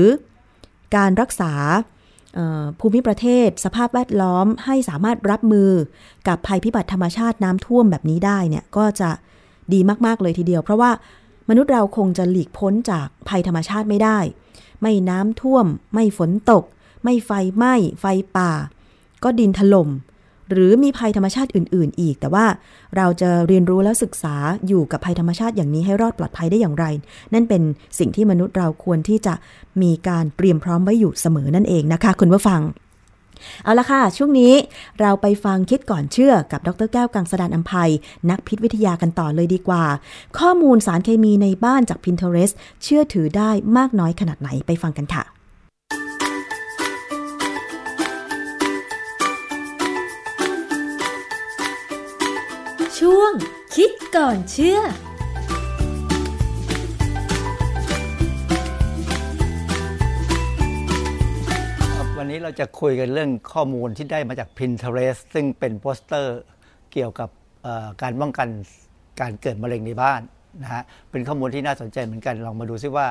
การรักษา ภูมิประเทศ สภาพแวดล้อมให้สามารถรับมือกับภัยพิบัติธรรมชาติน้ำท่วมแบบนี้ได้เนี่ยก็จะดีมากๆเลยทีเดียว เพราะว่ามนุษย์เราคงจะหลีกพ้นจากภัยธรรมชาติไม่ได้ ไม่น้ำท่วม ไม่ฝนตก ไม่ไฟไหม้ ไฟป่า ก็ดินถล่ม หรือมีภัยธรรมชาติอื่น ๆ อีก แต่ว่าเราจะเรียนรู้และศึกษาอยู่กับภัยธรรมชาติอย่างนี้ให้รอดปลอดภัยได้อย่างไร นั่นเป็นสิ่งที่มนุษย์เราควรที่จะมีการเตรียมพร้อมไว้อยู่เสมอนั่นเองนะคะ คุณผู้ฟัง เอาละค่ะ ช่วงนี้เราไปฟังคิดก่อนเชื่อกับดรแก้วกังสดานอัมภัย นักพิษวิทยากันต่อเลยดีกว่า ข้อมูลสารเคมีในบ้านจาก Pinterest เชื่อถือได้มากน้อยขนาดไหนไปฟังกันค่ะ ช่วง คิดก่อนเชื่อวันนี้เราจะคุยกันเรื่องข้อมูลที่ได้มาจาก Pinterest ซึ่งเป็นโปสเตอร์เกี่ยวกับการป้องกันการเกิดมะเร็งในบ้านนะฮะเป็นข้อมูลที่น่าสนใจเหมือนกัน ลองมาดูซิว่า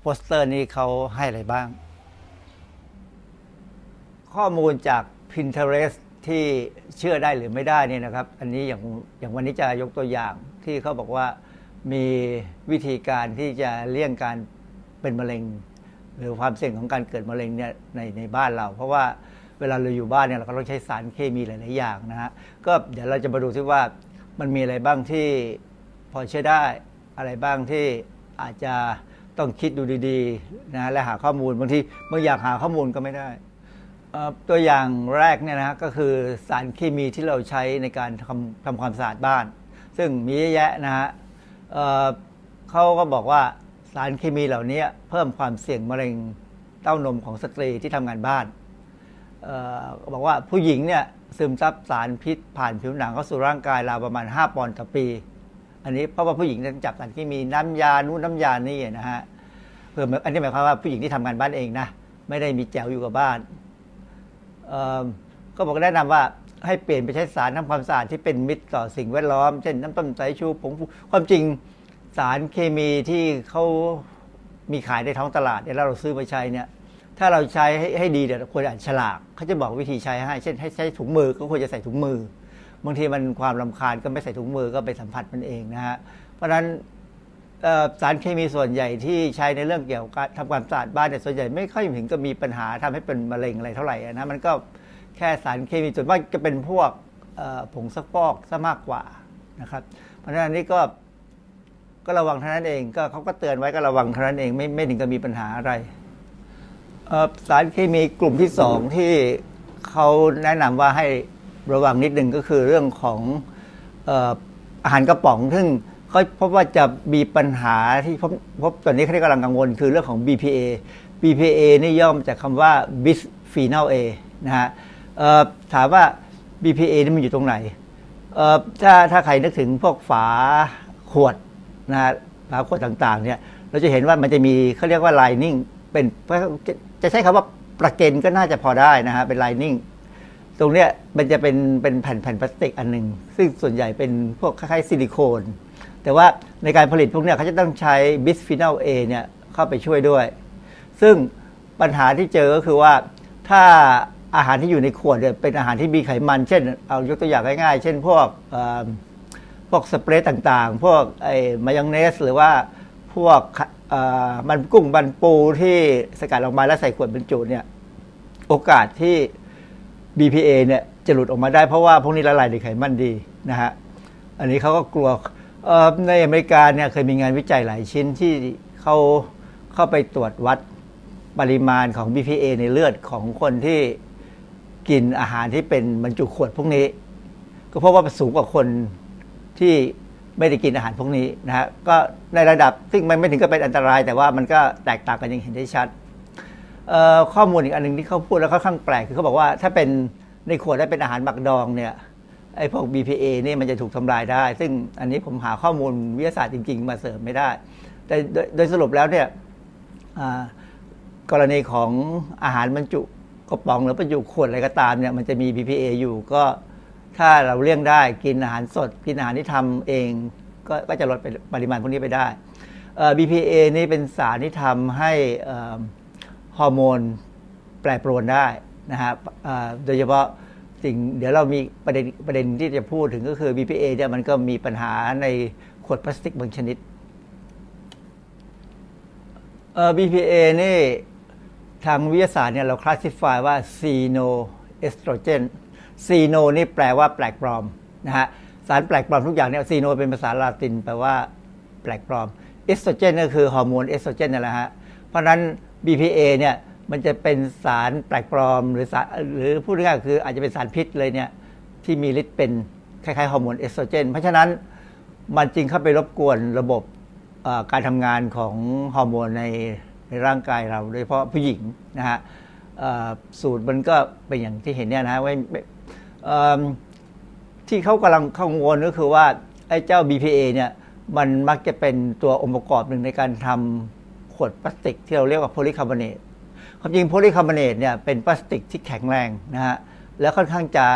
โปสเตอร์นี้เขาให้อะไรบ้าง ข้อมูลจาก Pinterest ที่เชื่อได้หรือไม่ได้เนี่ยนะครับ อันนี้อย่างอย่างวันนี้จะยกตัวอย่างที่เขาบอกว่ามีวิธีการที่จะเลี่ยงการเป็นมะเร็ง หรือความเสี่ยงของการเกิดมะเร็งเนี่ยในในบ้านเรา เพราะว่าเวลาเราอยู่บ้านเนี่ยเราก็ต้องใช้สารเคมีหลาย ๆ อย่างนะฮะก็เดี๋ยวเราจะมาดูซิว่ามันมีอะไรบ้างที่พอเชื่อได้อะไรบ้างที่อาจจะต้องคิดดูดี ๆ นะและหาข้อมูลบางทีบางอย่างหาข้อมูลก็ไม่ได้ ตัวอย่างแรกเนี่ยนะก็คือสารเคมีที่เราใช้ในการทำทำความสะอาดบ้าน ซึ่งมีเยอะแยะนะฮะเเขาก็บอกว่าสารเคมีเหล่านี้เพิ่มความเสี่ยงมะเร็งเต้านมของสตรีที่ทำงานบ้านออบอกว่าผู้หญิงเนี่ยซึมซับสารพิษผ่านผิวหนังเข้าสู่ร่างกายราวประมาณ 5 ปอนด์ต่อปี อันนี้เพราะว่าผู้หญิงจับสารเคมีน้ำยานู่นน้ำยานี่นะฮะคืออันนี้หมายความว่าผู้หญิงที่ทำงานบ้านเองนะไม่ได้มีแจวอยู่กับบ้าน ก็บอกแนะนำว่าให้เปลี่ยนไปใช้สารทำความสะอาดที่เป็นมิตรต่อสิ่งแวดล้อม เช่นน้ำต้มสายชูผงความจริงสารเคมีที่เขามีขายในท้องตลาดเนี่ยแล้วเราซื้อมาใช้เนี่ยถ้าเราใช้ให้ใหดีเดี๋ยวควรอ่านฉลากเขาจะบอกวิธีใช้ให้ เช่นให้ใช้ถุงมือก็ควรจะใส่ถุงมือบางทีมันความลำคาญก็ไม่ใส่ถุงมือก็ไปสัมผัสมันเองนะฮะเพราะฉะนั้น สารเคมีส่วนใหญ่ที่ใช้ในเรื่องเกี่ยวกับทำความสะอาดบ้านเนี่ยส่วนใหญ่ไม่ค่อยถึงก็มีปัญหาทำให้เป็นมะเร็งอะไรเท่าไหร่นะมันก็แค่สารเคมีส่วนมากจะเป็นพวกผงซักฟอกซะมากกว่านะครับ เพราะฉะนั้นนนี้ก็ก็ระวังเท่านั้นเองก็เขาก็เตือนไว้ก็ระวังเท่านั้นเองไม่ไม่ถึงกับมีปัญหาอะไรสารเคมีกลุ่มที่สองที่เขาแนะนำว่าให้ระวังนิดนึงก็คือเรื่องของเอ่ออาหารกระป๋องซึ่ง เขาพบว่าจะมีปัญหาที่พบพบตอนนี้เขากำลังกังวลคือเรื่องของ BPA BPA นี่ย่อมาจากคำว่า bisphenol A นะฮะถามว่า BPA นี่มันอยู่ตรงไหนถ้าถ้าใครนึกถึงพวกฝาขวดนะฮะฝาขวดต่างๆเนี่ยเราจะเห็นว่ามันจะมีเขาเรียกว่า lining เป็นจะจะใช้คำว่าปะเก็นก็น่าจะพอได้นะฮะเป็น lining ตรงเนี้ยมันจะเป็นเป็นแผ่นแผ่นพลาสติกอันหนึ่งซึ่งส่วนใหญ่เป็นพวกคล้ายๆซิลิโคน แต่ว่าในการผลิตพวกนี้เขาจะต้องใช้ bisphenol A เนี่ยเข้าไปช่วยด้วย ซึ่งปัญหาที่เจอก็คือว่าถ้าอาหารที่อยู่ในขวดเนี่ยเป็นอาหารที่มีไขมัน เช่น เอายกตัวอย่างง่ายๆ เช่นพวกพวกสเปรย์ต่างๆ พวกไอ้มายองเนส หรือว่าพวกมันกุ้งบันปูที่สกัดออกมาแล้วใส่ขวดบรรจุเนี่ยโอกาสที่ BPA เนี่ยจะหลุดออกมาได้เพราะว่าพวกนี้ละลายในไขมันดีนะฮะ อันนี้เขาก็กลัว ในอเมริกาเนี่ยเคยมีงานวิจัยหลายชิ้นที่เขาเข้าไปตรวจวัดปริมาณของ BPA ในเลือดของคนที่กินอาหารที่เป็นบรรจุขวดพวกนี้ ก็เพราะว่ามันสูงกว่าคนที่ไม่ได้กินอาหารพวกนี้นะฮะก็ในระดับซึ่งมันไม่ถึงกับเป็นอันตราย แต่ว่ามันก็แตกต่างกันอยังเห็นได้ชัดข้อมูลอีกอันหนึ่งที่เขาพูดแล้วค่อนข้างแปลกคือเขาบอกว่าถ้าเป็นในขวดได้เป็นอาหารหมักดองเนี่ย ไอ้พวก BPA เนี่ยมันจะถูกทำลายได้ ซึ่งอันนี้ผมหาข้อมูลวิทยาศาสตร์จริง ๆ มาเสริมไม่ได้ แต่โดยสรุปแล้วเนี่ยกรณีของอาหารบรรจุกระป๋องหรือบรรจุขวดอะไรก็ตามเนี่ยมันจะมี BPA อยู่ก็ถ้าเราเลี่ยงได้กินอาหารสด กินอาหารที่ทำเองก็ก็จะลดปริมาณพวกนี้ไปได้ BPA นี่เป็นสารที่ทำให้ฮอร์โมนแปรปรวนได้นะครับโดยเฉพาะ สิ่งเดี๋ยวเรามีประเด็นประเด็นที่จะพูดถึงก็คือ BPA เนี่ยมันก็มีปัญหาในขวดพลาสติกบางชนิดเอ่อ BPA นี่ทางวิทยาศาสตร์เนี่ยเรา classify ว่า xenoestrogen xeno นี่แปลว่าแปลกปลอมนะฮะสารแปลกปลอมทุกอย่างเนี่ย xeno เป็นภาษาลาตินแปลว่าแปลกปลอมเอสโตรเจนก็คือฮอร์โมนเอสโตรเจนนั่นแหละฮะเพราะฉะนั้น BPA เนี่ย มันจะเป็นสารแปลกปลอม หรือสารหรือพูดง่ายๆคืออาจจะเป็นสารพิษเลยเนี่ยที่มีฤทธิ์เป็นคล้ายๆฮอร์โมนเอสโตรเจน เพราะฉะนั้นมันจึงเข้าไปรบกวนระบบการทำงานของฮอร์โมนในในร่างกายเราโดยเฉพาะผู้หญิงนะฮะสูตรมันก็เป็นอย่างที่เห็นเนี่ยนะฮะว่าที่เขากำลังกังวลก็คือว่าไอ้เจ้า BPA เนี่ยมันมักจะเป็นตัวองค์ประกอบหนึ่งในการทำขวดพลาสติกที่เราเรียกว่า polycarbonate ความจริง polycarbonate เนี่ยเป็นพลาสติกที่แข็งแรงนะฮะแล้วค่อนข้างจะ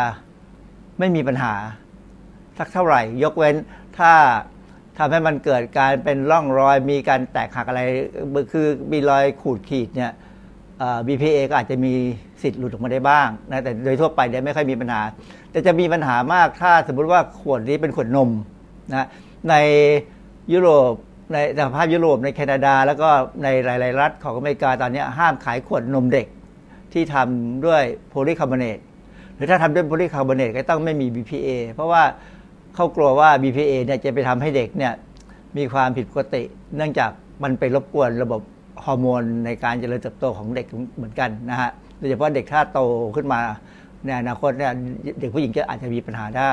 ไม่มีปัญหาสักเท่าไหร่ ยกเว้นถ้าทำให้มันเกิดการเป็นร่องรอยมีการแตกหักอะไรคือมีรอยขูดขีดเนี่ย BPA ก็อาจจะมีสิทธิ์หลุดออกมาได้บ้างนะแต่โดยทั่วไปเนี่ยไม่ค่อยมีปัญหา แต่จะมีปัญหามากถ้าสมมุติว่าขวดนี้เป็นขวดนมนะในยุโรป ในสหภาพยุโรปในแคนาดา แล้วก็ในหลาย ๆ รัฐของอเมริกาตอนนี้ห้ามขายขวดนมเด็กที่ทำด้วย polycarbonate หรือถ้าทำด้วย polycarbonate ก็ต้องไม่มี BPA เพราะว่าเขากลัวว่า BPA เนี่ยจะไปทำให้เด็กเนี่ยมีความผิดปกติ เนื่องจากมันไปรบกวนระบบฮอร์โมนในการเจริญเติบโตของเด็กเหมือนกันนะฮะโดยเฉพาะเด็กถ้าโตขึ้นมาในอนาคตเนี่ยเด็กผู้หญิงจะอาจจะมีปัญหาได้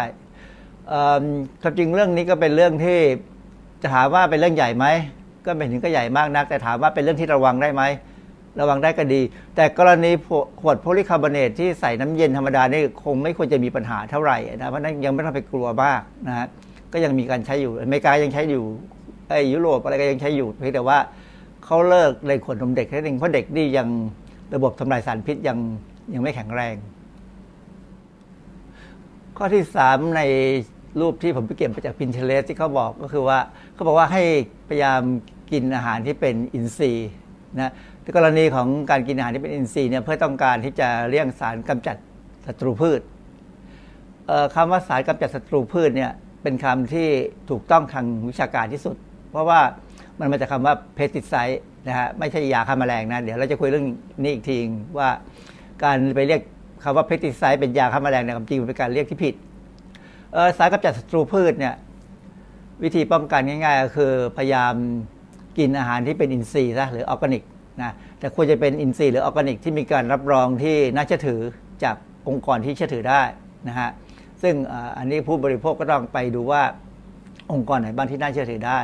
ความจริงเรื่องนี้ก็เป็นเรื่องที่ จะถามว่าเป็นเรื่องใหญ่ไหมก็ไม่ถึงก็ใหญ่มากนัก แต่ถามว่าเป็นเรื่องที่ระวังได้ไหมระวังได้ก็ดี แต่กรณีขวดโพลีคาร์บอเนตที่ใส่น้ำเย็นธรรมดานี่คงไม่ควรจะมีปัญหาเท่าไหร่นะเพราะนั้นยังไม่ต้องไปกลัวมากนะฮะก็ยังมีการใช้อยู่อเมริกายังใช้อยู่ไอ้ยุโรปอะไรก็ยังใช้อยู่เพียงแต่ว่าเขาเลิกในขวดนมเด็กแค่นึงเพราะเด็กนี่ยังระบบทำลายสารพิษยังยังไม่แข็งแรง ข้อที่สามในรูปที่ผมไปเก็บมาจาก Pinterest ที่เขาบอกก็คือว่า เขาบอกว่าให้พยายามกินอาหารที่เป็นอินทรีย์นะกรณีของการกินอาหารที่เป็นอินทรีย์เนี่ยเพื่อต้องการที่จะเลี่ยงสารกำจัดศัตรูพืชคำว่าสารกำจัดศัตรูพืชเนี่ยเป็นคำที่ถูกต้องทางวิชาการที่สุด เพราะว่ามันมาจากคำว่าเพสติไซด์นะฮะไม่ใช่ยาฆ่าแมลงนะเดี๋ยวเราจะคุยเรื่องนี้อีกทีว่าการไปเรียกคำว่า pesticide เป็นยาฆ่าแมลงในความจริงเป็นการเรียกที่ผิดสารกำจัดศัตรูพืชเนี่ย วิธีป้องกันง่าย ๆ ก็คือพยายามกินอาหารที่เป็นอินทรีย์ซะหรือออร์แกนิกนะแต่ควรจะเป็นอินทรีย์หรือออร์แกนิกที่มีการรับรองที่น่าเชื่อถือจากองค์กรที่เชื่อถือได้นะฮะซึ่งอันนี้ผู้บริโภคก็ต้องไปดูว่าองค์กรไหนบ้างที่น่าเชื่อถือได้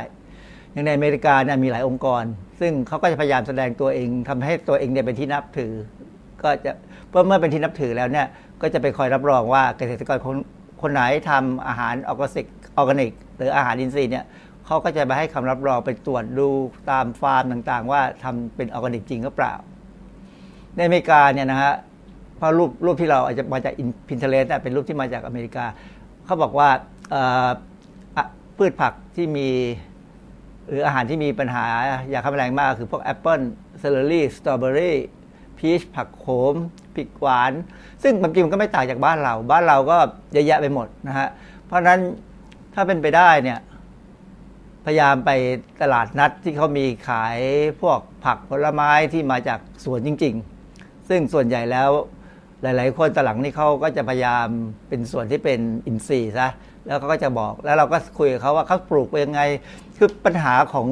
อย่างในอเมริกาเนี่ยมีหลายองค์กร ซึ่งเขาก็จะพยายามแสดงตัวเองทำให้ตัวเองเนี่ยเป็นที่นับถือ ก็จะเพื่อเมื่อเป็นที่นับถือแล้วเนี่ยก็จะไปคอยรับรองว่าเกษตรกรคนคนไหนทำอาหารออร์แกนิกออร์แกนิก หรืออาหารอินทรีย์เนี่ยเขาก็จะไปให้คำรับรองไปตรวจดูตามฟาร์มต่างๆ ว่าทำเป็นออร์แกนิกจริงหรือเปล่า ในอเมริกาเนี่ยนะฮะเพราะรูปรูปที่เราอาจจะมาจาก Pinterest เป็นรูปที่มาจากอเมริกา เขาบอกว่าพืชผักที่มี หรืออาหารที่มีปัญหายาฆ่าแมลงมากคือพวกแอปเปิล celery สตรอเบอรี่พีชผักโขมพริกหวาน ซึ่งบางทีมันก็ไม่ต่างจากบ้านเรา บ้านเราก็เยอะแยะไปหมดนะฮะเพราะฉะนั้น ถ้าเป็นไปได้เนี่ย พยายามไปตลาดนัดที่เขามีขายพวกผักผลไม้ที่มาจากสวนจริง ๆ ซึ่งส่วนใหญ่แล้วหลาย ๆ คนตอนหลังนี่เขาก็จะพยายามเป็นสวนที่เป็นอินทรีย์ซะแล้วเขาก็จะบอกแล้วเราก็คุยกับเขาว่าเขาปลูกไปยังไง คือปัญหาของ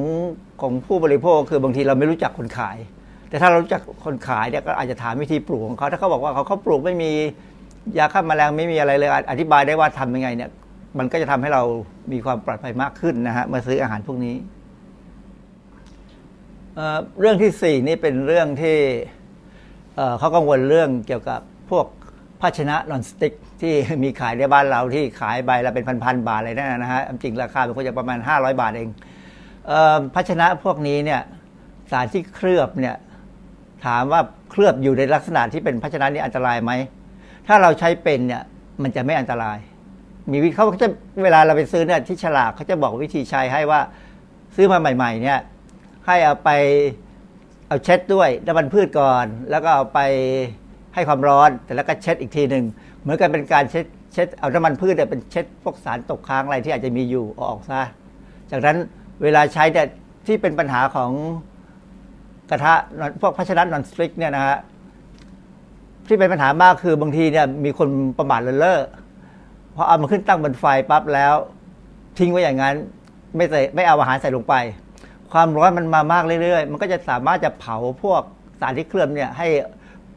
ของผู้บริโภคคือบางทีเราไม่รู้จักคนขาย แต่ถ้าเรารู้จักคนขายเนี่ยก็อาจจะถามวิธีปลูกของเขาถ้าเขาบอกว่าเขาเขาปลูกไม่มียาฆ่าแมลงไม่มีอะไรเลยอธิบายได้ว่าทำยังไงเนี่ย มันก็จะทำให้เรามีความปลอดภัยมากขึ้นนะฮะมาซื้ออาหารพวกนี้เรื่องที่สี่นี่เป็นเรื่องที่เขากังวลเรื่องเกี่ยวกับพวกภาชนะนอนสติ๊กที่มีขายในบ้านเราที่ขายใบละเป็นพันๆบาทเลยนะนะฮะจริงราคาเป็นควรจะประมาณ 500 บาทเองเอภาชนะพวกนี้เนี่ยสารที่เคลือบเนี่ยถามว่าเคลือบอยู่ในลักษณะที่เป็นภาชนะนี้อันตรายไหมถ้าเราใช้เป็นเนี่ยมันจะไม่อันตราย มีวิธีเขาจะเวลาเราไปซื้อเนี่ยที่ฉลากเขาจะบอกวิธีใช้ให้ว่าซื้อมาใหม่ ๆ เนี่ย ให้เอาไปเอาเช็ดด้วยน้ำมันพืชก่อน แล้วก็เอาไปให้ความร้อนแต่แล้วก็เช็ดอีกทีหนึ่งเหมือนกันเป็นการเช็ดเช็ดเอาน้ำมันพืชเนี่ยเป็นเช็ดพวกสารตกค้างอะไรที่อาจจะมีอยู่ออกซะจากนั้นเวลาใช้เนี่ยที่เป็นปัญหาของกระทะพวกภาชนะนอนสติ๊กเนี่ยนะฮะที่เป็นปัญหามากคือบางทีเนี่ยมีคนประมาทเลินเล่อ พอเอามาขึ้นตั้งบนไฟปั๊บแล้ว ทิ้งไว้อย่างนั้น ไม่ใส่ไม่เอาอาหารใส่ลงไป ความร้อนมันมามากเรื่อยๆ มันก็จะสามารถจะเผาพวกสารที่เคลือบเนี่ยให้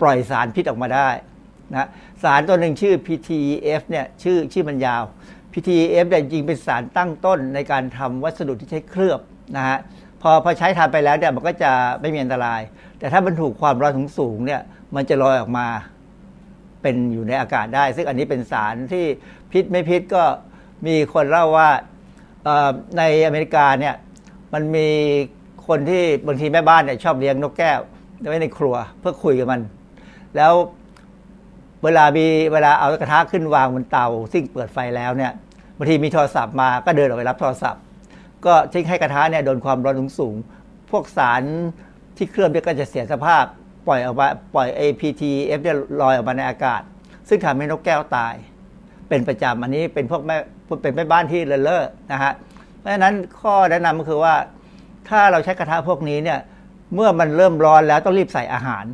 ปล่อยสารพิษออกมาได้นะสารตัวหนึ่งชื่อ PTEF เนี่ยชื่อชื่อมันยาว PTEF เนี่ยจริงเป็นสารตั้งต้นในการทำวัสดุที่ใช้เคลือบนะฮะพอพอใช้ทานไปแล้วเนี่ยมันก็จะไม่มีอันตราย แต่ถ้ามันถูกความร้อนสูงเนี่ยมันจะลอยออกมา เป็นอยู่ในอากาศได้ ซึ่งอันนี้เป็นสารที่พิษไม่พิษก็มีคนเล่าว่าในอเมริกาเนี่ยมันมีคนที่บางทีแม่บ้านเนี่ยชอบเลี้ยงนกแก้วไว้ในครัวเพื่อคุยกับมัน แล้วเวลามีเวลาเอากระทะขึ้นวางบนเตา ซึ่งเปิดไฟแล้วเนี่ยบางทีมีโทรศัพท์มาก็เดินออกไปรับโทรศัพท์ ก็ทิ้งให้กระทะเนี่ยโดนความร้อนสูง พวกสารที่เคลือบเนี่ยก็จะเสียสภาพ ปล่อยออกมาปล่อย APTF เนี่ยลอยออกมาในอากาศ ซึ่งทำให้นกแก้วตาย เป็นประจำอันนี้เป็นพวกแม่เป็นแม่บ้านที่เลอะเลอะนะฮะเพราะฉะนั้นข้อแนะนำก็คือว่า ถ้าเราใช้กระทะพวกนี้เนี่ยเมื่อมันเริ่มร้อนแล้วต้องรีบใส่อาหาร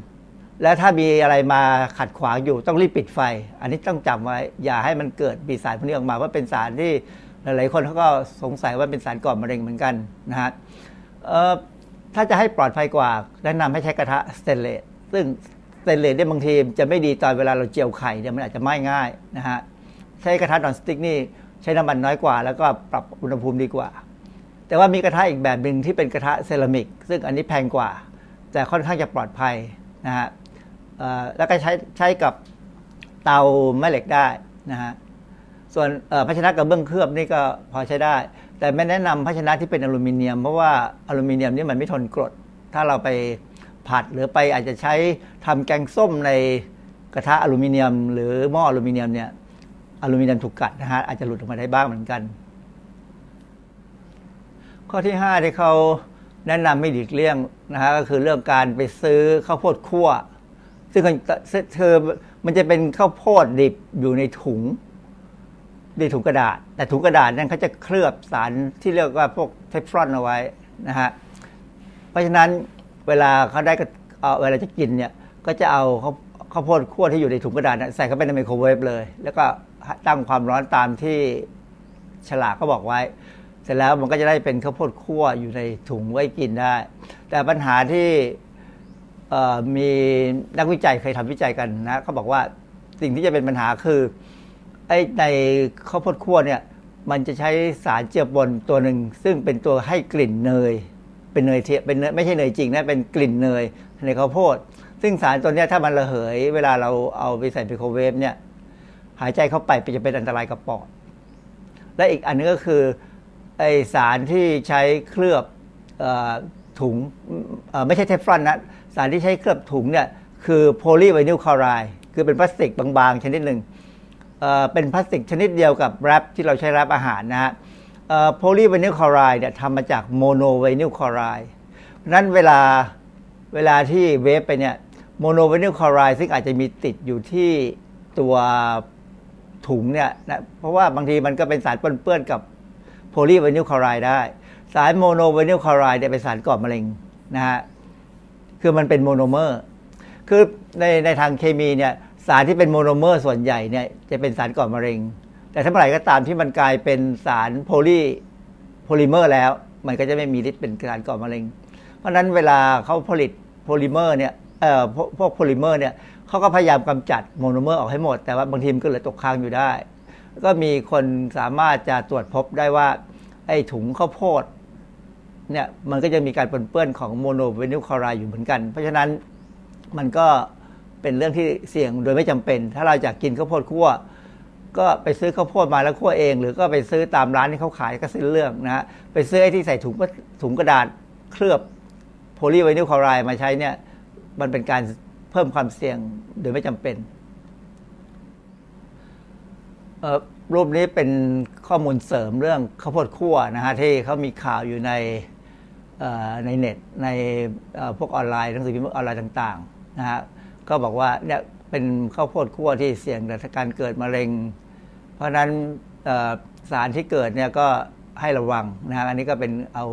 และถ้ามีอะไรมาขัดขวางอยู่ต้องรีบปิดไฟ อันนี้ต้องจำไว้อย่าให้มันเกิดมีสารพวกนี้ออกมาว่าเป็นสารที่หลายๆคนเขาก็สงสัยว่าเป็นสารก่อมะเร็งเหมือนกันนะฮะ ถ้าจะให้ปลอดภัยกว่า แนะนำให้ใช้กระทะสเตนเลสซึ่งสเตนเลสเนี่ยบางทีจะไม่ดีตอนเวลาเราเจียวไข่เนี่ยมันอาจจะไหม้ง่ายนะฮะใช้กระทะนอนสติ๊กนี่ใช้น้ำมันน้อยกว่า แล้วก็ปรับอุณหภูมิดีกว่า แต่ว่ามีกระทะอีกแบบหนึ่งที่เป็นกระทะเซรามิก ซึ่งอันนี้แพงกว่า แต่ค่อนข้างจะปลอดภัยนะฮะแล้วก็ใช้ใช้กับเตาแม่เหล็กได้นะฮะส่วนภาชนะกระเบื้องเคลือบนี่ก็พอใช้ได้ แต่ไม่แนะนำภาชนะที่เป็นอลูมิเนียม เพราะว่าอลูมิเนียมนี่มันไม่ทนกรด ถ้าเราไปผัดหรือไปอาจจะใช้ทำแกงส้มในกระทะอลูมิเนียม หรือหม้ออลูมิเนียมเนี่ยอลูมิเนียมถูกกัดนะฮะอาจจะหลุดออกมาได้บ้างเหมือนกัน ข้อที่5ที่เขาแนะนำไม่หลีกเลี่ยงนะฮะก็คือเรื่องการไปซื้อข้าวโพดคั่ว ซึ่งเธอมันจะเป็นข้าวโพดดิบอยู่ในถุง ในถุงกระดาษ แต่ถุงกระดาษนั้นเขาจะเคลือบสารที่เรียกว่าพวกเทฟลอนเอาไว้นะฮะเพราะฉะนั้นเวลาเขาได้เอาเวลาจะกินเนี่ยก็จะเอาข้าวข้าวโพดคั่วที่อยู่ในถุงกระดาษใส่เข้าไปในไมโครเวฟเลย แล้วก็ตั้งความร้อนตามที่ฉลากก็บอกไว้ เสร็จแล้วมันก็จะได้เป็นข้าวโพดคั่วอยู่ในถุงไว้กินได้ แต่ปัญหาที่มีนักวิจัยเคยทำวิจัยกันนะเขาบอกว่าสิ่งที่จะเป็นปัญหาคือ ไอ้ในข้าวโพดคั่วเนี่ย มันจะใช้สารเจือปนตัวหนึ่ง ซึ่งเป็นตัวให้กลิ่นเนย เป็นเนยเทียมเป็นเนยไม่ใช่เนยจริงนะเป็นกลิ่นเนยในข้าวโพด ซึ่งสารตัวนี้ถ้ามันระเหย เวลาเราเอาไปใส่ไมโครเวฟเนี่ย หายใจเข้าไปจะเป็นอันตรายกับปอด และอีกอันนึงก็คือไอ้สารที่ใช้เคลือบถุงไม่ใช่เทฟลอนนะสารที่ใช้เคลือบถุงเนี่ยคือ polyvinyl chloride คือเป็นพลาสติกบางๆชนิดหนึ่ง เป็นพลาสติกชนิดเดียวกับ wrap ที่เราใช้ wrap อาหารนะฮะpolyvinyl chloride เนี่ยทำมาจาก monovinyl chloride เพราะนั้นเวลาเวลาที่ wave ไปเนี่ย monovinyl chloride ซึ่งอาจจะมีติดอยู่ที่ตัวถุงเนี่ยนะเพราะว่าบางทีมันก็เป็นสารปนเปื้อนกับ polyvinyl chloride ได้ สาร monovinyl chloride เนี่ยเป็นสารก่อมะเร็งนะฮะคือมันเป็นโมโนเมอร์ คือในในทางเคมีเนี่ย สารที่เป็นโมโนเมอร์ส่วนใหญ่เนี่ยจะเป็นสารก่อมะเร็ง แต่ถ้าเมื่อไหร่ก็ตามที่มันกลายเป็นสาร poly polymer แล้ว มันก็จะไม่มีฤทธิ์เป็นสารก่อมะเร็ง เพราะฉะนั้นเวลาเขาผลิตโพลิเมอร์เนี่ยเอ่อพวกโพลิเมอร์เนี่ยเขาก็พยายามกำจัดโมโนเมอร์ออกให้หมด แต่ว่าบางทีมันก็เหลือตกค้างอยู่ได้ ก็มีคนสามารถจะตรวจพบได้ว่าไอ้ถุงข้าวโพดเนี่ยมันก็จะมีการปนเปื้อนของ monovinyl chloride อยู่เหมือนกัน เพราะฉะนั้นมันก็ เป็นเรื่องที่เสี่ยงโดยไม่จำเป็น ถ้าเราอยากกินข้าวโพดคั่วก็ไปซื้อข้าวโพดมาแล้วคั่วเอง หรือก็ไปซื้อตามร้านที่เขาขายก็ซื้อเรื่องนะฮะไปซื้อไอ้ที่ใส่ถุงถุงกระดาษเคลือบโพลีไวนิลคลอไรด์มาใช้เนี่ย มันเป็นการเพิ่มความเสี่ยงโดยไม่จำเป็นรูปนี้เป็นข้อมูลเสริมเรื่องข้าวโพดคั่วนะฮะที่เขามีข่าวอยู่ในในเน็ตในพวกออนไลน์หนังสือพิมพ์ออนไลน์ต่างๆนะฮะ ก็บอกว่าเนี่ยเป็นข้าวโพดคั่วที่เสี่ยงต่อการเกิดมะเร็ง เพราะฉะนั้นสารที่เกิดเนี่ยก็ให้ระวังนะฮะอันนี้ก็เป็นเอา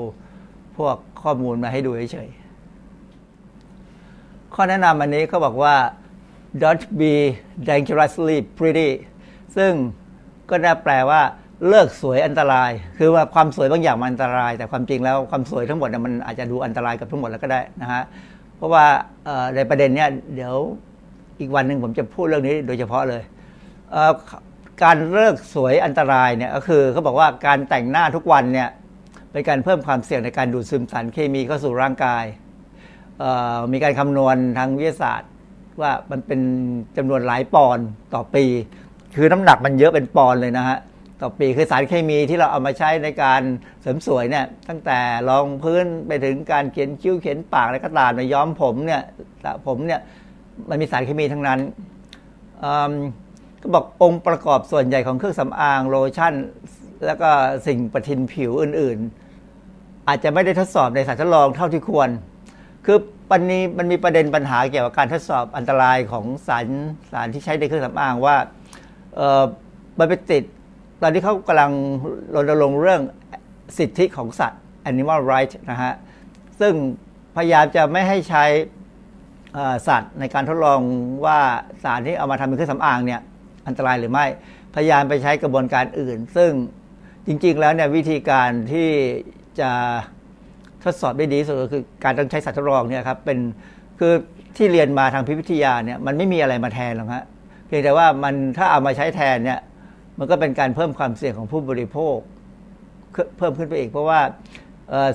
พวกข้อมูลมาให้ดูเฉยๆข้อแนะนำอันนี้เขาบอกว่า don't be dangerously pretty ซึ่งก็น่าแปลว่าเลิกสวยอันตราย คือว่าความสวยบางอย่างมันอันตราย แต่ความจริงแล้วความสวยทั้งหมดมันอาจจะดูอันตรายกับทั้งหมดแล้วก็ได้นะฮะ ราะว่าในประเด็นเนี้ยเดี๋ยวอีกวันหนึ่งผมจะพูดเรื่องนี้โดยเฉพาะเลยการเลิกสวยอันตรายเนี่ยก็คือเขาบอกว่าการแต่งหน้าทุกวันเนี่ยเป็นการเพิ่มความเสี่ยงในการดูดซึมสารเคมีเข้าสู่ร่างกาย มีการคำนวณทางวิทยาศาสตร์ ว่ามันเป็นจำนวนหลายปอนต่อปี คือน้ำหนักมันเยอะเป็นปอนเลยนะฮะ ต่อปีคือสารเคมีที่เราเอามาใช้ในการเสริมสวยเนี่ยตั้งแต่รองพื้นไปถึงการเขียนคิ้วเขียนปากอะไรก็ตามในย้อมผมเนี่ยผมเนี่ยมันมีสารเคมีทั้งนั้นก็บอกองค์ประกอบส่วนใหญ่ของเครื่องสำอางโลชั่น แล้วก็สิ่งประทินผิวอื่น ๆ อาจจะไม่ได้ทดสอบในสารทดลองเท่าที่ควร คือปันนี้มันมีประเด็นปัญหาเกี่ยวกับการทดสอบอันตรายของสารสารที่ใช้ในเครื่องสำอางว่ามันไปติด ตอนนี้เขากำลังรณรงค์เรื่องสิทธิของสัตว์ animal right นะฮะ ซึ่งพยายามจะไม่ให้ใช้สัตว์ในการทดลองว่าสารที่เอามาทำเป็นเครื่องสำอางเนี่ยอันตรายหรือไม่ พยายามไปใช้กระบวนการอื่น ซึ่งจริง ๆ แล้วเนี่ยวิธีการที่จะทดสอบได้ดีสุดก็คือการต้องใช้สัตว์ทดลองเนี่ยครับเป็นคือที่เรียนมาทางพิพิธยาเนี่ยมันไม่มีอะไรมาแทนหรอกฮะเพียงแต่ว่ามันถ้าเอามาใช้แทนเนี่ย มันก็เป็นการเพิ่มความเสี่ยงของผู้บริโภค เพิ่มขึ้นไปอีก เพราะว่า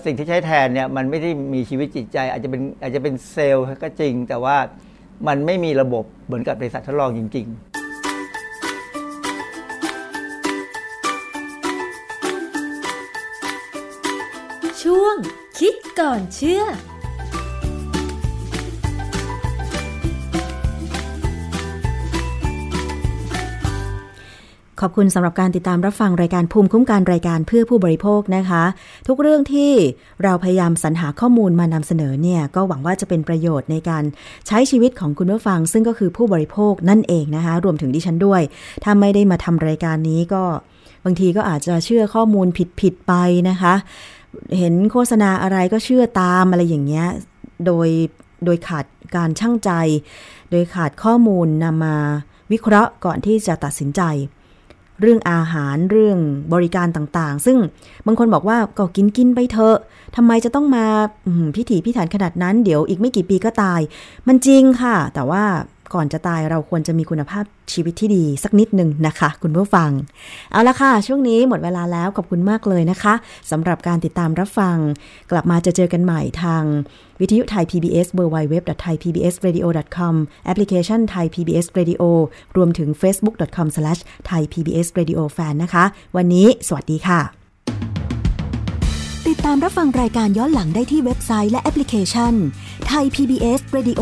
สิ่งที่ใช้แทนเนี่ยมันไม่ได้มีชีวิตจิตใจ อาจจะเป็นอาจจะเป็นเซลล์ก็จริง แต่ว่ามันไม่มีระบบเหมือนกับในสัตว์ทดลองจริง ๆช่วงคิดก่อนเชื่อ ขอบคุณสำหรับการติดตามรับฟังรายการภูมิคุ้มกันรายการเพื่อผู้บริโภคนะคะ ทุกเรื่องที่เราพยายามสรรหาข้อมูลมานำเสนอเนี่ยก็หวังว่าจะเป็นประโยชน์ในการใช้ชีวิตของคุณผู้ฟัง ซึ่งก็คือผู้บริโภคนั่นเองนะคะ รวมถึงดิฉันด้วย ถ้าไม่ได้มาทำรายการนี้ก็บางทีก็อาจจะเชื่อข้อมูลผิดๆไปนะคะ เห็นโฆษณาอะไรก็เชื่อตามอะไรอย่างเงี้ยโดยโดยขาดการช่างใจ โดยขาดข้อมูลนำมาวิเคราะห์ก่อนที่จะตัดสินใจ เรื่องอาหารเรื่องบริการต่างๆ ซึ่งบางคนบอกว่าก็กินกินไปเถอะทำไมจะต้องมาพิถีพิถันขนาดนั้น เดี๋ยวอีกไม่กี่ปีก็ตาย มันจริงค่ะ แต่ว่า ก่อนจะตายเราควรจะมีคุณภาพชีวิตที่ดีสักนิดหนึ่งนะคะ คุณผู้ฟัง เอาละค่ะ ช่วงนี้หมดเวลาแล้วขอบคุณมากเลยนะคะสำหรับการติดตามรับฟัง กลับมาจะเจอกันใหม่ทางวิทยุไทย PBS w w w t h a i PBSRadio com แอปพลิเคชัน Thai PBS Radio รวมถึง facebook.com/thaipbsradiofan นะคะ วันนี้สวัสดีค่ะ ติดตามรับฟังรายการย้อนหลังได้ที่เว็บไซต์และแอปพลิเคชันไทย PBS Radio